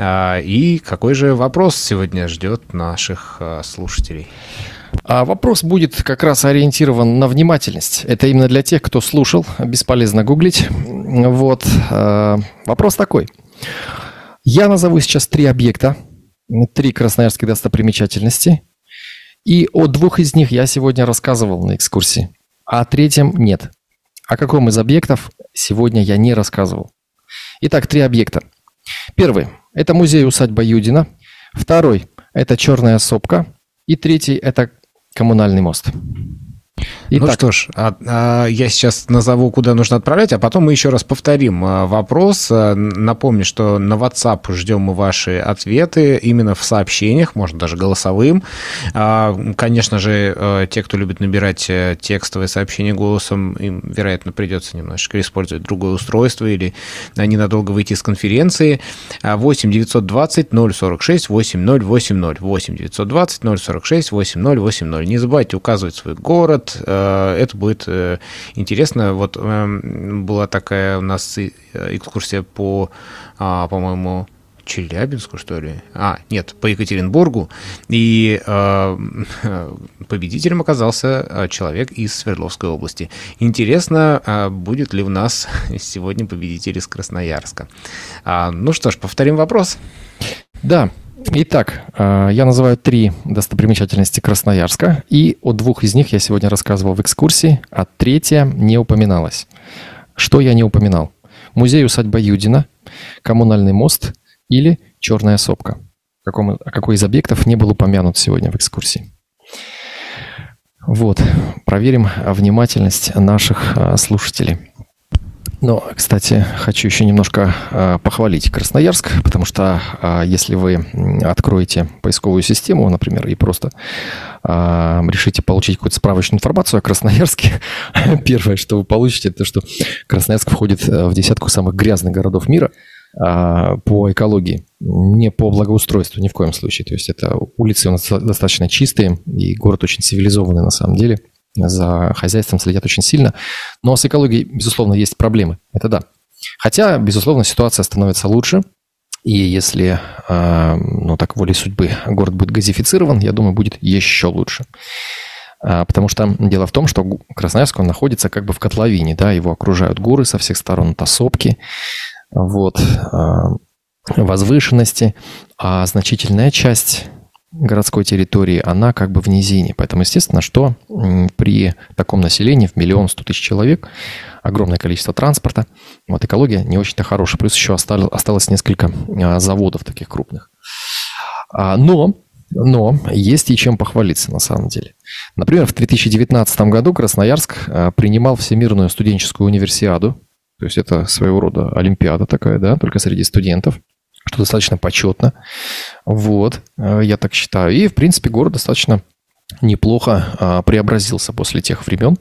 S1: И какой же вопрос сегодня ждет наших а, слушателей?
S2: А вопрос будет как раз ориентирован на внимательность. Это именно для тех, кто слушал, бесполезно гуглить. Вот. э, Вопрос такой. Я назову сейчас три объекта, три красноярские достопримечательности. И о двух из них я сегодня рассказывал на экскурсии, а о третьем нет. О каком из объектов сегодня я не рассказывал. Итак, три объекта. Первый – это музей-усадьба Юдина. Второй – это Черная сопка. И третий – это коммунальный мост.
S1: Ну что ж, а- а, я сейчас назову, куда нужно отправлять, а потом мы еще раз повторим а, вопрос. Напомню, что на WhatsApp ждем мы ваши ответы именно в сообщениях, можно даже голосовым. А, Конечно же, э, те, кто любит набирать э, текстовые сообщения голосом, им, вероятно, придется немножечко использовать другое устройство или ненадолго выйти из конференции. А, 8 920 046 8080. 8 920 046 8080. Не забывайте указывать свой город. Э, Это будет э, интересно. Вот эм, была такая у нас э, экскурсия по, а, по-моему, Челябинску, что ли? А, нет, по Екатеринбургу. И э, победителем оказался человек из Свердловской области. Интересно, будет ли у нас сегодня победитель из Красноярска. А, ну что ж, повторим вопрос.
S2: Да. Итак, э, я называю три достопримечательности Красноярска, и о двух из них я сегодня рассказывал в экскурсии, а третья не упоминалась. Что я не упоминал? Музей-усадьба Юдина, коммунальный мост или Черная сопка. А какой из объектов не был упомянут сегодня в экскурсии? Вот, проверим внимательность наших а, слушателей. Но, кстати, хочу еще немножко а, похвалить Красноярск, потому что а, если вы откроете поисковую систему, например, и просто а, решите получить какую-то справочную информацию о Красноярске, первое, что вы получите, это то, что Красноярск входит э, в десятку самых грязных городов мира а, по экологии, не по благоустройству ни в коем случае. То есть это улицы у нас достаточно чистые, и город очень цивилизованный на самом деле. За хозяйством следят очень сильно. Но с экологией, безусловно, есть проблемы. Это да. Хотя, безусловно, ситуация становится лучше. И если, э, ну так, волей судьбы город будет газифицирован, я думаю, будет еще лучше. А, Потому что дело в том, что Красноярск, он находится как бы в котловине, да, его окружают горы со всех сторон, это сопки, вот, а, возвышенности, а значительная часть городской территории, она как бы в низине. Поэтому, естественно, что при таком населении в миллион сто тысяч человек, огромное количество транспорта, вот экология не очень-то хорошая. Плюс еще осталось, осталось несколько а, заводов таких крупных. А, Но, но есть и чем похвалиться на самом деле. Например, в 2019 году Красноярск а, принимал Всемирную студенческую универсиаду. То есть это своего рода олимпиада такая, да, только среди студентов, что достаточно почетно. Вот, э, я так считаю. И, в принципе, город достаточно неплохо а, преобразился после тех времен.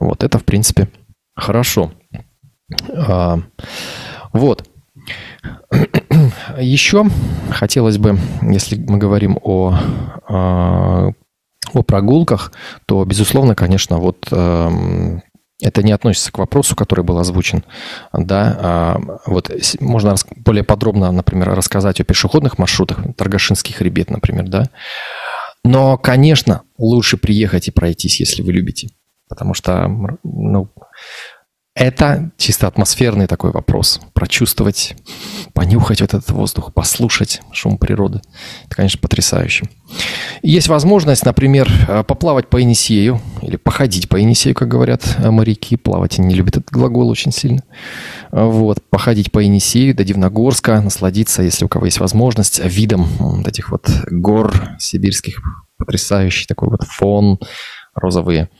S2: Вот это, в принципе, хорошо. А, Вот. Еще хотелось бы, если мы говорим о, а, о прогулках, то, безусловно, конечно, вот эм, это не относится к вопросу, который был озвучен. Да, а, вот можно более подробно, например, рассказать о пешеходных маршрутах, Торгашинский хребет, например, да. Но, конечно, лучше приехать и пройтись, если вы любите. Потому что, ну, это чисто атмосферный такой вопрос. Прочувствовать, понюхать вот этот воздух, послушать шум природы. Это, конечно, потрясающе. Есть возможность, например, э, поплавать по Енисею или походить по Енисею, как говорят э, моряки. Плавать они не любят этот глагол очень сильно. Э, Вот, походить по Енисею до Дивногорска, насладиться, если у кого есть возможность, видом вот этих вот гор сибирских. Потрясающий такой вот фон, розовые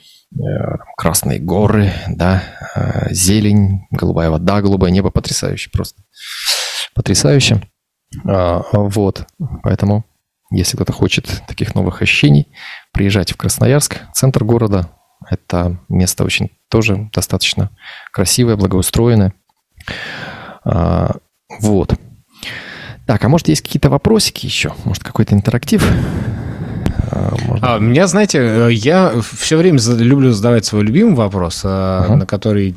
S2: красные горы, да, э, зелень, голубая вода, голубое небо, потрясающе просто. Потрясающе. А, Вот, поэтому, если кто-то хочет таких новых ощущений, приезжайте в Красноярск, центр города. Это место очень тоже достаточно красивое, благоустроенное. А, Вот. Так, а может есть какие-то вопросики еще? Может какой-то интерактив? А, можно-
S1: А, меня, знаете, э, я все время люблю задавать свой любимый вопрос, а,
S2: Ага.
S1: на который...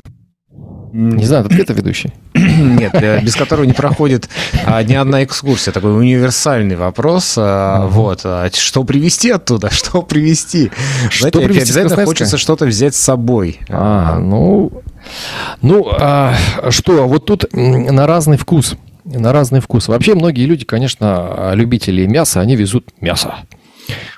S2: Не знаю, ответа ведущий.
S1: Нет, э, без которого не проходит а, ни одна экскурсия. Такой универсальный вопрос. а, Вот. Что привезти оттуда? Что привезти? Знаете,
S2: привезти
S1: обязательно хочется что-то взять с собой.
S2: А, ну, ну, а, что, вот тут на разный вкус, на разный вкус. Вообще многие люди, конечно, любители мяса, они везут мясо.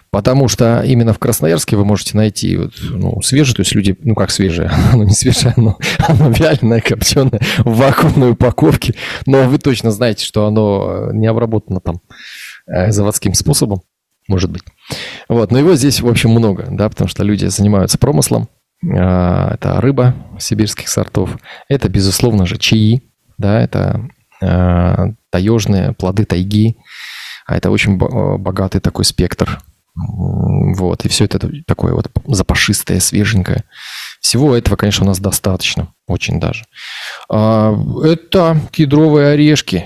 S2: Потому что именно в Красноярске вы можете найти вот, ну, свежее, то есть люди, ну как свежее, оно не свежее, оно, оно вяленое, копченое, в вакуумной упаковке, но вы точно знаете, что оно э, не обработано там э, заводским способом, может быть. Вот, но его здесь, в общем, много, да, потому что люди занимаются промыслом, а, это рыба сибирских сортов, это, безусловно же, чаи, да, это а, таежные плоды тайги, а это очень бо- богатый такой спектр. Вот, и все это такое вот запашистое, свеженькое. Всего этого, конечно, у нас достаточно, очень даже. А, Это кедровые орешки.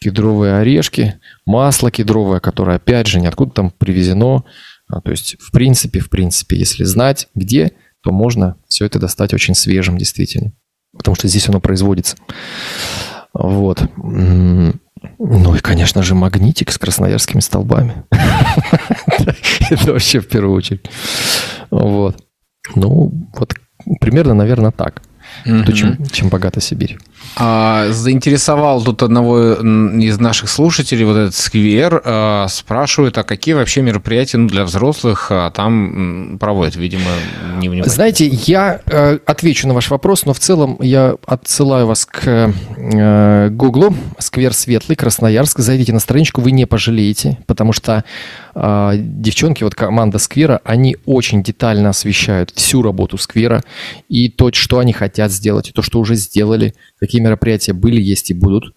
S2: Кедровые орешки, масло кедровое, которое, опять же, ниоткуда там привезено. А, То есть, в принципе, в принципе, если знать, где, то можно все это достать очень свежим, действительно. Потому что здесь оно производится. Вот. Ну и, конечно же, магнитик с красноярскими столбами. Это вообще в первую очередь. Вот. Ну, вот примерно, наверное, так. Чем богата Сибирь.
S1: А, заинтересовал тут одного из наших слушателей вот этот сквер. а, спрашивают, а какие вообще мероприятия ну, для взрослых а, там проводят? Видимо, не внимательно.
S2: Знаете, я э, отвечу на ваш вопрос, но в целом я отсылаю вас к э, Гуглу, сквер Светлый, Красноярск. Зайдите на страничку, вы не пожалеете, потому что э, девчонки, вот команда сквера, они очень детально освещают всю работу сквера и то, что они хотят сделать, и то, что уже сделали, какие мероприятия были, есть и будут.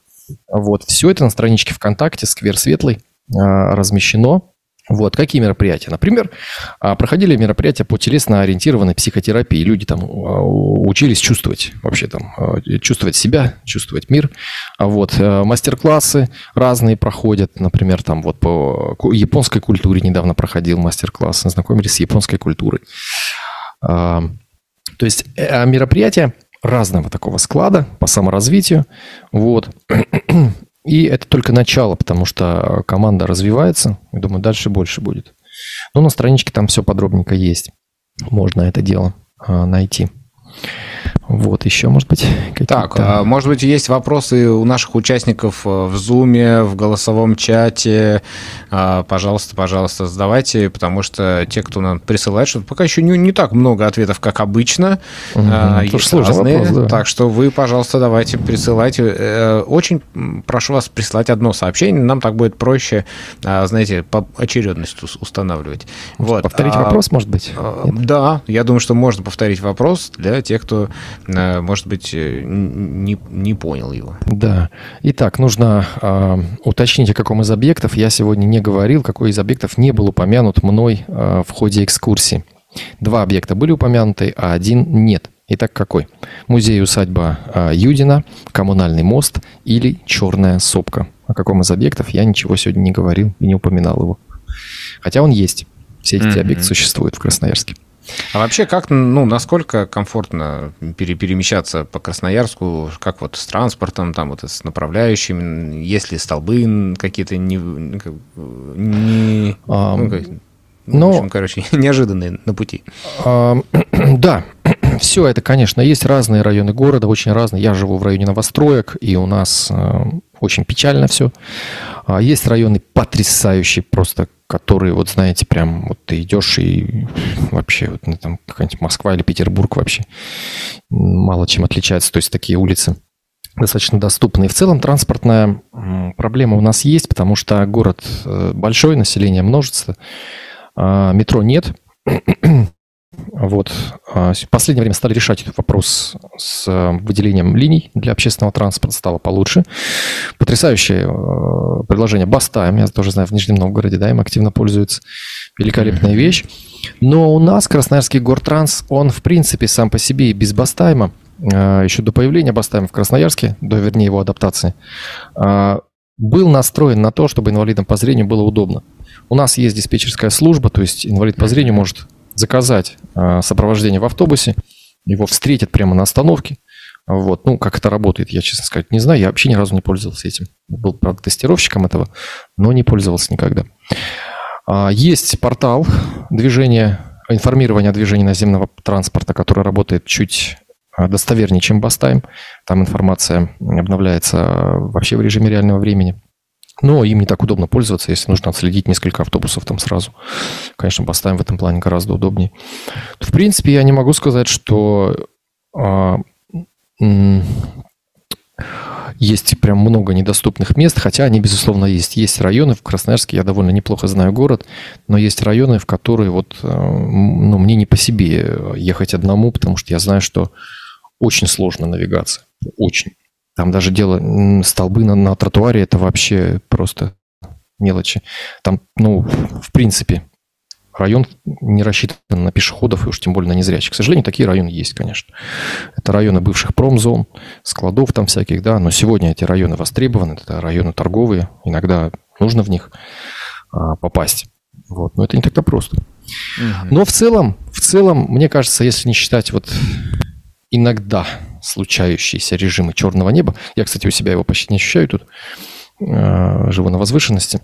S2: Вот, все это на страничке ВКонтакте «Сквер Светлый» э, размещено. Вот, какие мероприятия? Например, а, проходили мероприятия по телесно-ориентированной психотерапии. Люди там а, учились чувствовать, вообще там, а, чувствовать себя, чувствовать мир. А Вот, э, мастер-классы разные проходят. Например, там вот по японской культуре недавно проходил мастер-класс. Знакомились с японской культурой. А, То есть э, мероприятия разного такого склада по саморазвитию. Вот. И это только начало, потому что команда развивается. Я думаю, дальше больше будет. Но на страничке там все подробненько есть. Можно это дело а, найти. Вот, еще, может быть, какие-то...
S1: Так, а, может быть, есть вопросы у наших участников э, в Зуме, в голосовом чате. А, Пожалуйста, пожалуйста, задавайте, потому что те, кто нам присылает что-то, пока еще не, не так много ответов, как обычно.
S2: Тоже
S1: Есть разные.
S2: вопрос, да.
S1: Так что вы, пожалуйста, давайте присылайте. Э, Очень прошу вас присылать одно сообщение, нам так будет проще, знаете, по очередности ус- устанавливать. Вот.
S2: Повторить
S1: А,
S2: вопрос, может быть?
S1: а, Да, я думаю, что можно повторить вопрос для тех, кто, э, может быть, э, не, не понял его.
S2: Да. Итак, нужно а, уточнить, о каком из объектов я сегодня не говорил, какой из объектов не был упомянут мной а, в ходе экскурсии. Два объекта были упомянуты, а один нет. Итак, какой? Музей-усадьба а, Юдина, коммунальный мост или черная сопка. О каком из объектов я ничего сегодня не говорил и не упоминал его. Хотя он есть. Все эти
S1: Мгм.
S2: объекты существуют в Красноярске.
S1: А вообще, как, ну, насколько комфортно пере- перемещаться по Красноярску, как вот с транспортом, там вот с направляющими, есть ли столбы какие-то не, не,
S2: А,
S1: ну, как-
S2: ну,
S1: в общем, короче, неожиданные на пути.
S2: А, Да, все это, конечно, есть разные районы города, очень разные. Я живу в районе новостроек, и у нас э, очень печально все. Есть районы потрясающие, просто которые, вот знаете, прям вот ты идешь и вообще вот, ну, там какая-нибудь Москва или Петербург вообще мало чем отличается. То есть такие улицы достаточно доступные. В целом транспортная проблема у нас есть, потому что город э, большой, население множество, а метро нет. Вот. А, В последнее время стали решать этот вопрос с э, выделением линий для общественного транспорта, стало получше. Потрясающее э, приложение Bustime, я тоже знаю, в Нижнем Новгороде, да, им активно пользуются. Великолепная вещь. Но у нас Красноярский Гортранс, он в принципе сам по себе и без Bustime а, э, еще до появления Bustime а в Красноярске, до, вернее, его адаптации, э, был настроен на то, чтобы инвалидам по зрению было удобно. У нас есть диспетчерская служба, то есть инвалид по зрению может заказать э, сопровождение в автобусе, его встретят прямо на остановке. Вот, ну, как это работает, я, честно сказать, не знаю. Я вообще ни разу не пользовался этим. Был, правда, тестировщиком этого, но не пользовался никогда. А, Есть портал движения, информирования о движении наземного транспорта, который работает чуть а, достовернее, чем Бастайм. Там информация обновляется а, вообще в режиме реального времени. Но им не так удобно пользоваться, если нужно отследить несколько автобусов там сразу. Конечно, Бастайм в этом плане гораздо удобнее. В принципе, я не могу сказать, что а, есть прям много недоступных мест, хотя они, безусловно, есть. Есть районы в Красноярске, я довольно неплохо знаю город, но есть районы, в которые вот, э, ну, мне не по себе ехать одному, потому что я знаю, что очень сложно навигация. Очень. Там даже дело, столбы на, на тротуаре, это вообще просто мелочи. Там, ну, в принципе, район не рассчитан на пешеходов и уж тем более на незрячих. К сожалению, такие районы есть, конечно. Это районы бывших промзон, складов там всяких, да, но сегодня эти районы востребованы, это районы торговые, иногда нужно в них а, попасть. Вот, но это не так-то просто. Но в целом, в целом, мне кажется, если не считать вот иногда случающиеся режимы черного неба, я, кстати, у себя его почти не ощущаю тут, э, живу на возвышенности,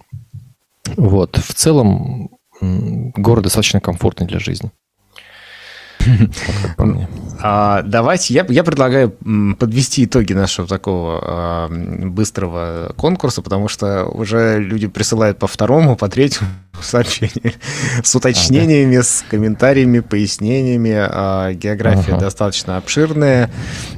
S2: вот, в целом город достаточно комфортный для жизни. Вот как по мне.
S1: А, давайте, я, я предлагаю подвести итоги нашего такого а, быстрого конкурса, потому что уже люди присылают по второму, по третьему сообщению с уточнениями, с комментариями, пояснениями. А, география
S2: Ага.
S1: достаточно обширная.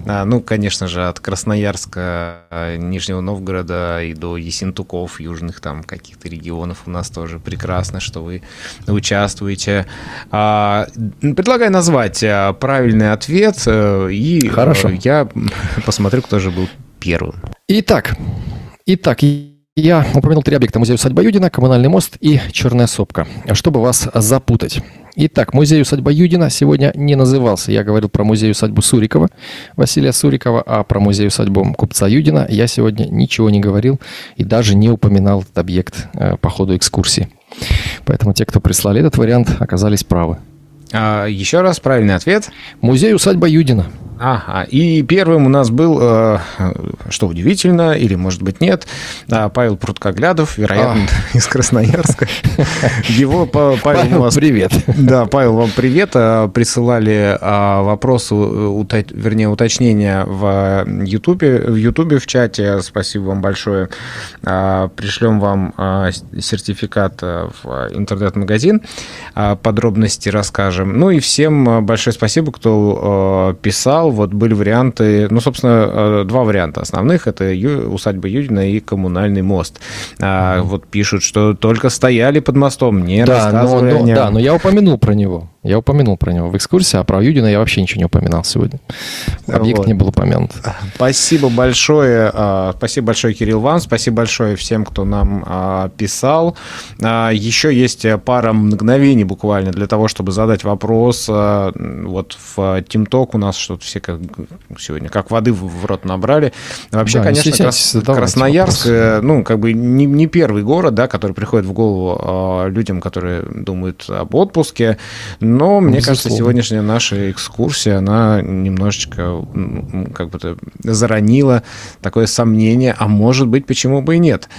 S1: А, ну, конечно же, от Красноярска, а, Нижнего Новгорода и до Ессентуков, южных там каких-то регионов у нас тоже прекрасно, что вы участвуете. А, предлагаю назвать а, правильный ответ, э, и
S2: Хорошо.
S1: э, я посмотрю, кто же был первым.
S2: Итак, итак, я упомянул три объекта. Музей-усадьба Юдина, Коммунальный мост и Черная сопка. Чтобы вас запутать. Итак, музей-усадьба Юдина сегодня не назывался. Я говорил про музей-усадьбу Сурикова, Василия Сурикова, а про музей-усадьбу купца Юдина я сегодня ничего не говорил и даже не упоминал этот объект э, по ходу экскурсии. Поэтому те, кто прислали этот вариант, оказались правы.
S1: А, еще раз правильный ответ.
S2: Музей-усадьба Юдина.
S1: Ага, и первым у нас был, э, что удивительно, или может быть нет, а, Павел Пруткоглядов, вероятно, из Красноярска. Его, Па- Павел, у вас
S2: привет.
S1: Да, Павел, вам привет. А, Присылали а, вопросы, э, уто- вернее, уточнения в Ютубе, в Ютубе в чате. Спасибо вам большое. А, Пришлем вам а, сертификат а, в интернет-магазин. А, Подробности расскажем. Ну и всем а, большое спасибо, кто а, писал. Вот были варианты, ну, собственно, а, два варианта основных. Это усадьба Юдина и коммунальный мост. А, Вот пишут, что только стояли под мостом, не
S2: Да, но,
S1: рассказывали
S2: но-
S1: о нем.
S2: да, но я упомянул про него. Я упомянул про него в экскурсии, а про Юдина я вообще ничего не упоминал сегодня. Объект
S1: Вот.
S2: не был упомянут.
S1: Спасибо большое, а, спасибо большое, Кирилл, вам, спасибо большое всем, кто нам а, писал. А, Еще есть пара мгновений буквально для того, чтобы задать вопрос. Вот в Тимток у нас что-то все как сегодня как воды в рот набрали. Вообще,
S2: Да, не
S1: конечно, Крас- Красноярск, э, ну, как бы не, не первый город, да, который приходит в голову людям, которые думают об отпуске, но мне кажется,
S2: Безусловно.
S1: сегодняшняя наша экскурсия, она немножечко как бы заронила такое сомнение, а может быть, почему бы и нет.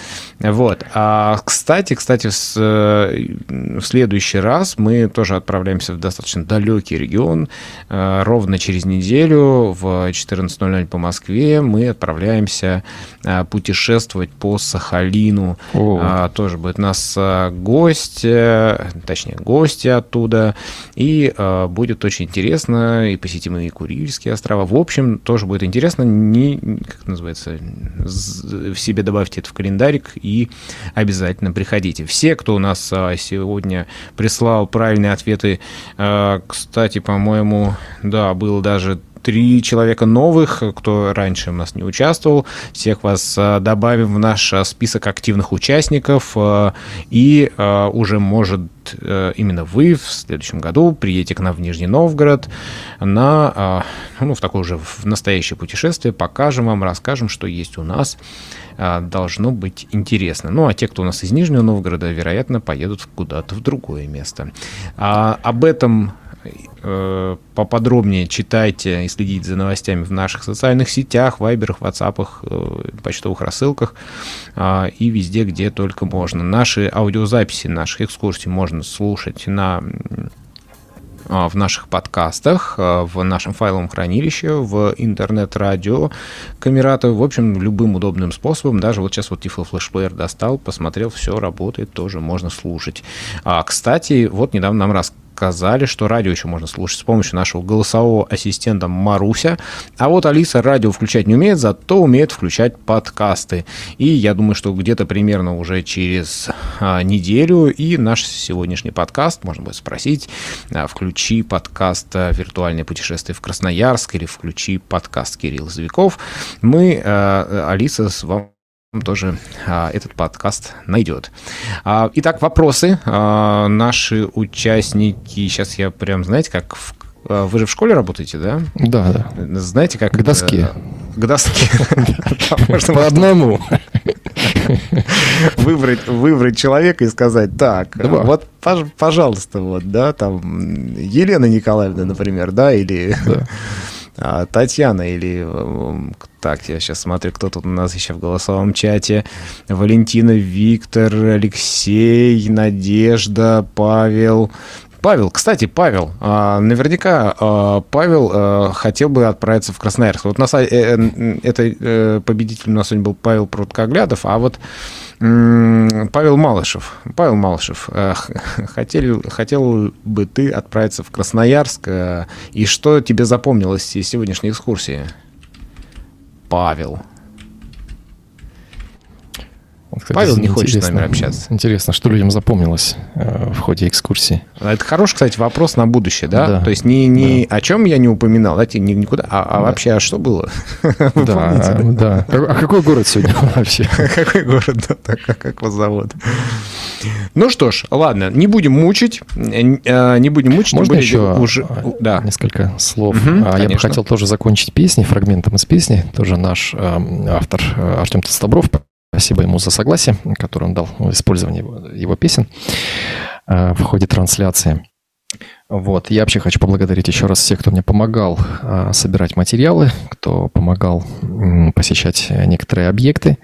S1: Вот. А, кстати, кстати, с, э, в следующий раз мы тоже отправляемся в достаточно далекий регион. Э, Ровно через неделю в 14.00 по Москве мы отправляемся э, путешествовать по Сахалину.
S2: О.
S1: А, тоже будет у нас гость, точнее, гости оттуда. И э, будет очень интересно, и посетим и Курильские острова. В общем, тоже будет интересно. Не, как называется, в себе добавьте это в календарик и обязательно приходите. Все, кто у нас а, сегодня прислал правильные ответы, а, кстати, по-моему, да, было даже три человека новых, кто раньше у нас не участвовал. Всех вас а, добавим в наш а, список активных участников. а, И уже, может, э, именно вы в следующем году приедете к нам в Нижний Новгород на, ну, в такое уже в настоящее путешествие. Покажем вам, расскажем, что есть у нас. Должно быть интересно. Ну, а те, кто у нас из Нижнего Новгорода, вероятно, поедут куда-то в другое место. А, об этом э, поподробнее читайте и следите за новостями в наших социальных сетях, вайберах, ватсапах, э, почтовых рассылках а, и везде, где только можно. Наши аудиозаписи наших экскурсий можно слушать на а, в наших подкастах, а, в нашем файловом хранилище, в интернет-радио Камерата, в общем, любым удобным способом. Даже вот сейчас вот Tiflo флешплеер достал, посмотрел, все работает, тоже можно слушать. А, кстати, вот недавно нам рассказали, что радио еще можно слушать с помощью нашего голосового ассистента Маруся. А вот Алиса радио включать не умеет, зато умеет включать подкасты. И я думаю, что где-то примерно уже через а, неделю и наш сегодняшний подкаст, можно будет спросить, а, включи подкаст а, «Виртуальное путешествие в Красноярск» или включи подкаст Кирилл Звяков. Мы, а, Алиса, с вами тоже а, этот подкаст найдет. А, итак, вопросы. А, наши участники, сейчас я прям, знаете, как в- а, вы же в школе работаете, да?
S2: Да, да.
S1: Знаете, как...
S2: К доске.
S1: э, К доске.
S2: По одному.
S1: выбрать, выбрать человека и сказать, так,
S2: Два.
S1: вот, пож- пожалуйста, вот, да, там, Елена Николаевна, например, да, или Татьяна, или, м, так, я сейчас смотрю, кто тут у нас еще в голосовом чате, Валентина, Виктор, Алексей, Надежда, Павел, Павел, кстати, Павел, а, наверняка а, Павел а, хотел бы отправиться в Красноярск. Вот на сай- э, э, это э, победитель у нас сегодня был Павел Проткоглядов, а вот Павел Малышев. Павел Малышев, хотел, хотел бы ты отправиться в Красноярск, и что тебе запомнилось из сегодняшней экскурсии? Павел.
S2: Вот, кстати,
S1: Павел не хочет с нами общаться.
S2: Интересно, что людям запомнилось э, в ходе экскурсии.
S1: Это хороший, кстати, вопрос на будущее, да?
S2: Да.
S1: То есть не, не о чем я не упоминал, да, ни- никуда, а, а вообще, а что было?
S2: Да,
S1: помните?
S2: да. А а какой город сегодня вообще?
S1: Какой город, да, как, вас зовут? Ну что ж, ладно, не будем мучить, э, не будем мучить.
S2: Можно еще
S1: уже, да.
S2: несколько слов? А, Я бы хотел тоже закончить песней, фрагментом из песни. Тоже наш эм, автор э, Артем Толстобров. Спасибо ему за согласие, которое он дал в использовании его, его песен э, в ходе трансляции. Вот. Я вообще хочу поблагодарить еще раз всех, кто мне помогал э, собирать материалы, кто помогал посещать некоторые объекты.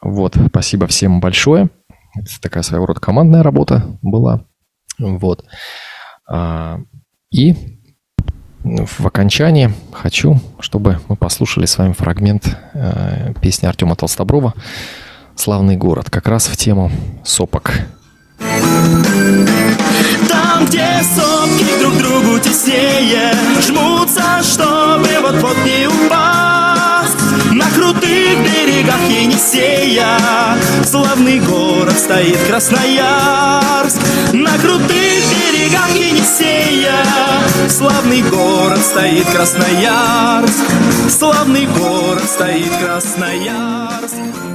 S2: Вот. Спасибо всем большое. Это такая своего рода командная работа была. Вот. А, И в окончании хочу, чтобы мы послушали с вами фрагмент э, песни Артема Толстоброва «Славный город», как раз в тему сопок.
S4: Там, где сопки друг другу теснее Жмутся, чтобы вот-вот не упасть берегах Енисея. Славный город стоит Красноярск. На крутых берегах Енисея. Славный город стоит Красноярск. Славный город стоит Красноярск